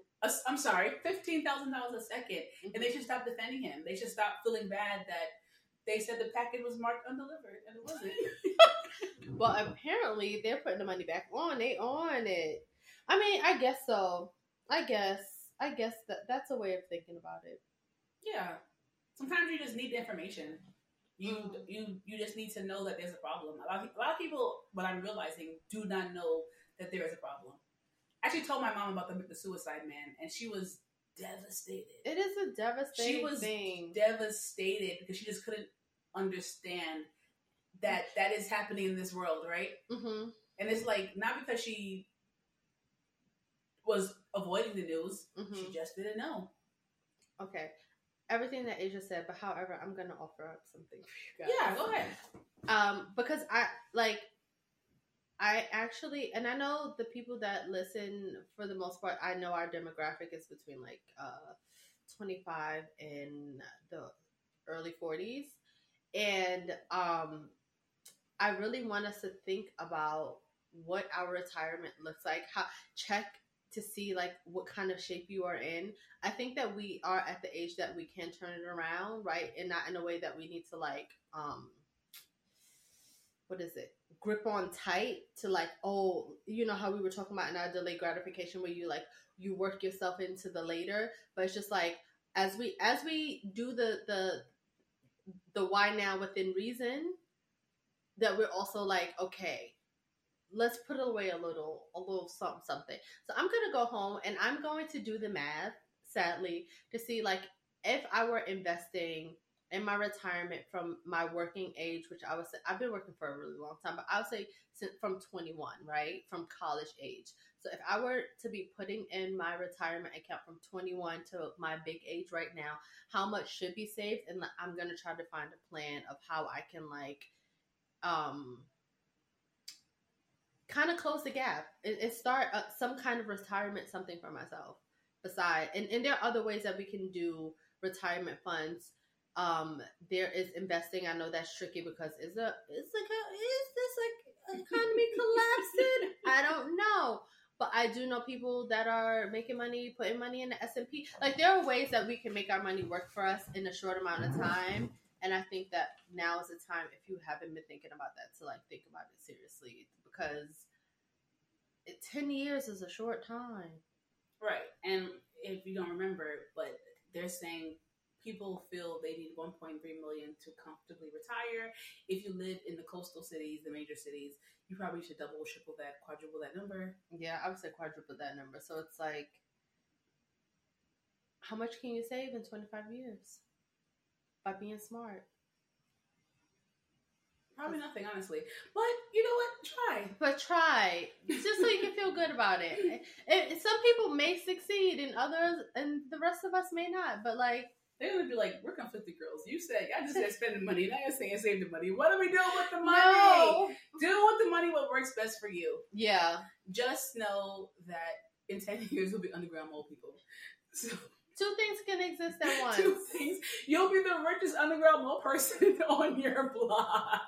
I'm sorry, fifteen thousand dollars a second, and Mm-hmm. they should stop defending him. They should stop feeling bad that they said the package was marked undelivered and it wasn't. [laughs] Well, apparently they're putting the money back on. They on it. I mean, I guess so. I guess. I guess that that's a way of thinking about it. yeah, sometimes you just need the information. You you you just need to know that there's a problem. A lot of, a lot of people, what I'm realizing, do not know that there is a problem. I actually told my mom about the, the suicide man, and she was devastated. It is a devastating She was thing. devastated because she just couldn't understand that that is happening in this world, right? mm-hmm. And it's like not because she was avoiding the news, Mm-hmm. she just didn't know. Okay. Everything that Asia said, but however, I'm gonna offer up something for you guys. Yeah, go ahead. Um, because I like I actually and I know the people that listen for the most part, I know our demographic is between like uh 25 and the early 40s. And um I really want us to think about what our retirement looks like. How check to see like what kind of shape you are in. I think that we are at the age that we can turn it around, right? And not in a way that we need to like um what is it? Grip on tight to like, oh, you know how we were talking about in our delayed gratification where you like you work yourself into the later, but it's just like as we as we do the the the why now within reason that we're also like, okay, let's put away a little, a little something, something. So I'm gonna go home and I'm going to do the math, sadly, to see like if I were investing in my retirement from my working age, which I was, I've been working for a really long time, but I would say since from 21, right, from college age. So if I were to be putting in my retirement account from 21 to my big age right now, how much should be saved? And I'm gonna try to find a plan of how I can like, um, kind of close the gap and, and start uh, some kind of retirement something for myself. Beside, and and there are other ways that we can do retirement funds. Um, there is investing. I know that's tricky because is a is like a, is this like economy [laughs] collapsing? I don't know. But I do know people that are making money, putting money in the S and P. Like there are ways that we can make our money work for us in a short amount of time. And I think that now is the time, if you haven't been thinking about that, to like think about it seriously because it, ten years is a short time. Right. And if you don't remember, but they're saying people feel they need 1.3 million to comfortably retire. If you live in the coastal cities, the major cities, you probably should double, triple that, quadruple that number. Yeah, I would say quadruple that number. So it's like, how much can you save in 25 years by being smart? Probably nothing, honestly. But you know what? Try. But try, just so you can feel good about it. [laughs] It- it- Some people may succeed, and others, and the rest of us may not. But like, They're gonna be like, we're conflicted girls. You said I just said spending money, now you're saying save the money. What are we doing with the money? no, Do with the money what works best for you. yeah, Just know that in ten years we'll be underground mole people. So two things can exist at [laughs] once. two things. You'll be the richest underground mole person [laughs] on your block.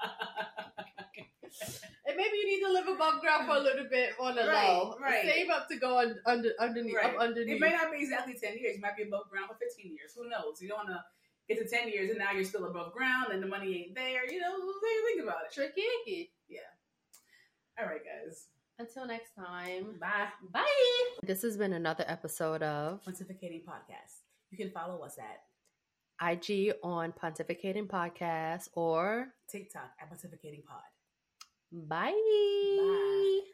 And maybe you need to live above ground for a little bit on the Right, low. right. Save up to go un- under underneath Right. up underneath. It may not be exactly 10 years. You might be above ground for 15 years. Who knows? You don't want to get to 10 years and now you're still above ground and the money ain't there. You know, think about it. Tricky Yeah. All right, guys. Until next time. Bye. Bye. This has been another episode of Pontificating Podcast. You can follow us at IG on Pontificating Podcast or TikTok at Pontificating Pod. bye. Bye.